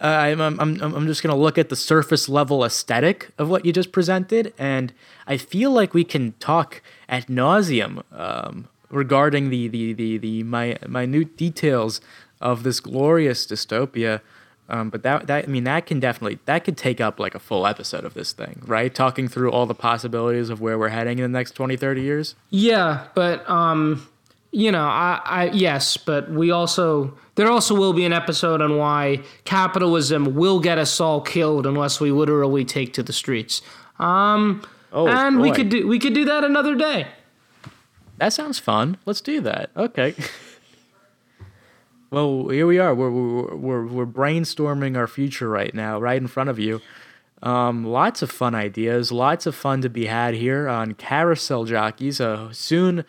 uh, I'm, I'm, I'm I'm just going to look at the surface level aesthetic of what you just presented, and I feel like we can talk at nauseum um, regarding the, the, the, the my, minute details of this glorious dystopia. Um, but that, that I mean that can definitely that could take up like a full episode of this thing, right? Talking through all the possibilities of where we're heading in the next 20, 30 years. Yeah, but um, you know, I, I yes, but we also there also will be an episode on why capitalism will get us all killed unless we literally take to the streets. Um, Oh, and we could do we could do that another day. That sounds fun. Let's do that. Okay. <laughs> well, here we are. We're, we're, we're, we're brainstorming our future right now, right in front of you. Um, lots of fun ideas, lots of fun to be had here on Carousel Jockeys. Uh, soon,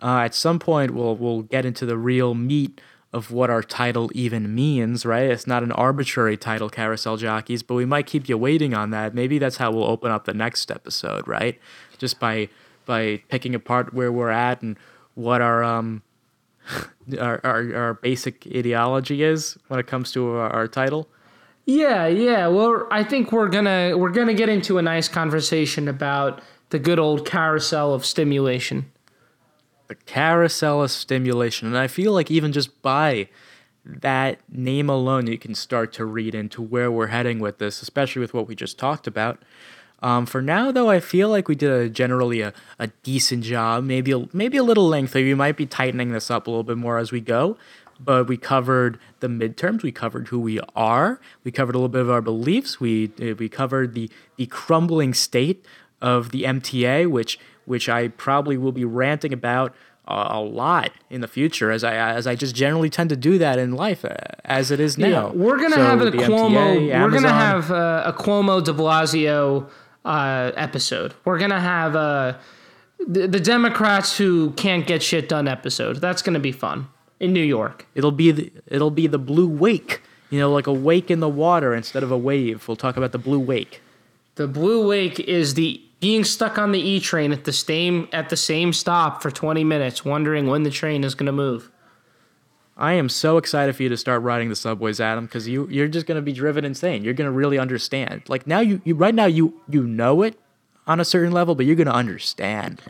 uh, at some point, we'll, we'll get into the real meat of what our title even means, right? It's not an arbitrary title, Carousel Jockeys, but we might keep you waiting on that. Maybe that's how we'll open up the next episode, right? Just by by picking apart where we're at and what our um <laughs> our our, our basic ideology is when it comes to our, our title. Yeah, yeah. Well, I think we're gonna we're gonna get into a nice conversation about the good old carousel of stimulation. The carousel of stimulation. And I feel like even just by that name alone, you can start to read into where we're heading with this, especially with what we just talked about. Um, for now, though, I feel like we did a generally a, a decent job. Maybe a, maybe a little lengthy. We might be tightening this up a little bit more as we go. But we covered the midterms. We covered who we are. We covered a little bit of our beliefs. We uh, we covered the the crumbling state of the MTA, which which I probably will be ranting about a, a lot in the future, as I as I just generally tend to do that in life, uh, as it is now. we're gonna So have a Cuomo. MTA, we're gonna have uh, a Cuomo De Blasio uh, episode. We're gonna have uh, the, the Democrats who can't get shit done episode. That's gonna be fun in New York. It'll be the, it'll be the blue wake. You know, like a wake in the water instead of a wave. We'll talk about the blue wake. The Blue Wake is the being stuck on the E train at the same at the same stop for 20 minutes, wondering when the train is gonna move. I am so excited for you to start riding the subways, Adam, because you you're just gonna be driven insane. You're gonna really understand. Like now, you, you right now you you know it on a certain level, but you're gonna understand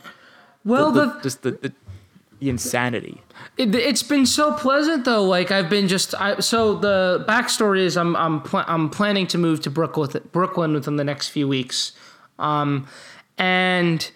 Well, the, the, just the, the the insanity. It, it's been so pleasant though. Like I've been just I, so the backstory is I'm I'm pl- I'm planning to move to Brooklyn Brooklyn within the next few weeks, um, and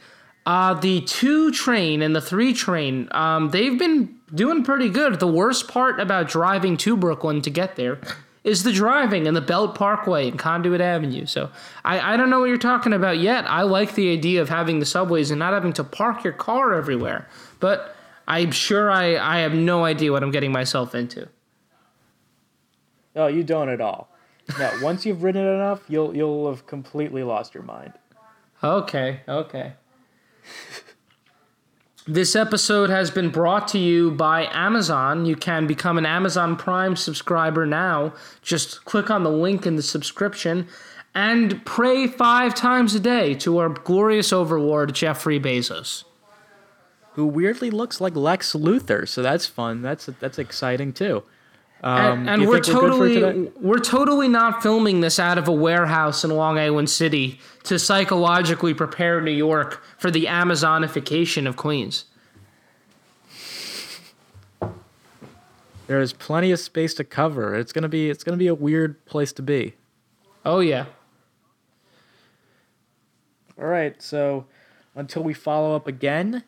uh, the two train and the three train um, they've been doing pretty good. The worst part about driving to Brooklyn to get there is the driving and the Belt Parkway and Conduit Avenue. So I, I don't know what you're talking about yet. I like the idea of having the subways and not having to park your car everywhere, but. I'm sure I, I have no idea what I'm getting myself into. No, you don't at all. No, once you've ridden it enough, you'll you'll have completely lost your mind. Okay, okay. this episode has been brought to you by Amazon. You can become an Amazon Prime subscriber now. Just click on the link in the subscription and pray five times a day to our glorious overlord, Jeffrey Bezos. Who weirdly looks like Lex Luthor, so that's fun. That's that's exciting too. Um, and and we're think we're good for today? totally we're totally not filming this out of a warehouse in Long Island City to psychologically prepare New York for the Amazonification of Queens. There's plenty of space to cover. It's gonna be it's gonna be a weird place to be. Oh yeah. All right, so until we follow up again,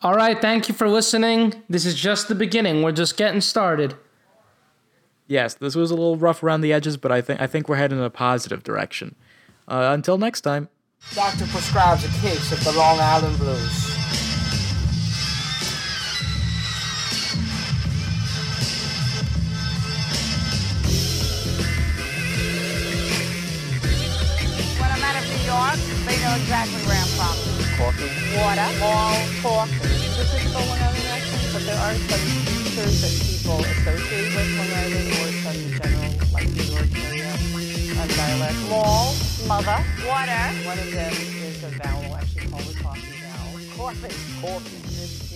All right, thank you for listening. This is just the beginning. We're just getting started. Yes, this was a little rough around the edges, but I think I think we're heading in a positive direction. Uh, until next time. Doctor prescribes a case of the Long Island Blues. When I'm out of New York, they know exactly where I'm from. Coffee. Water. All talk. This is the Long Island accent, but there are some features that people associate with Long Island or some general, like New York area um, dialect. Mall. Mother. Water. One of them is a vowel, actually called a coffee vowel. Coffee. Coffee.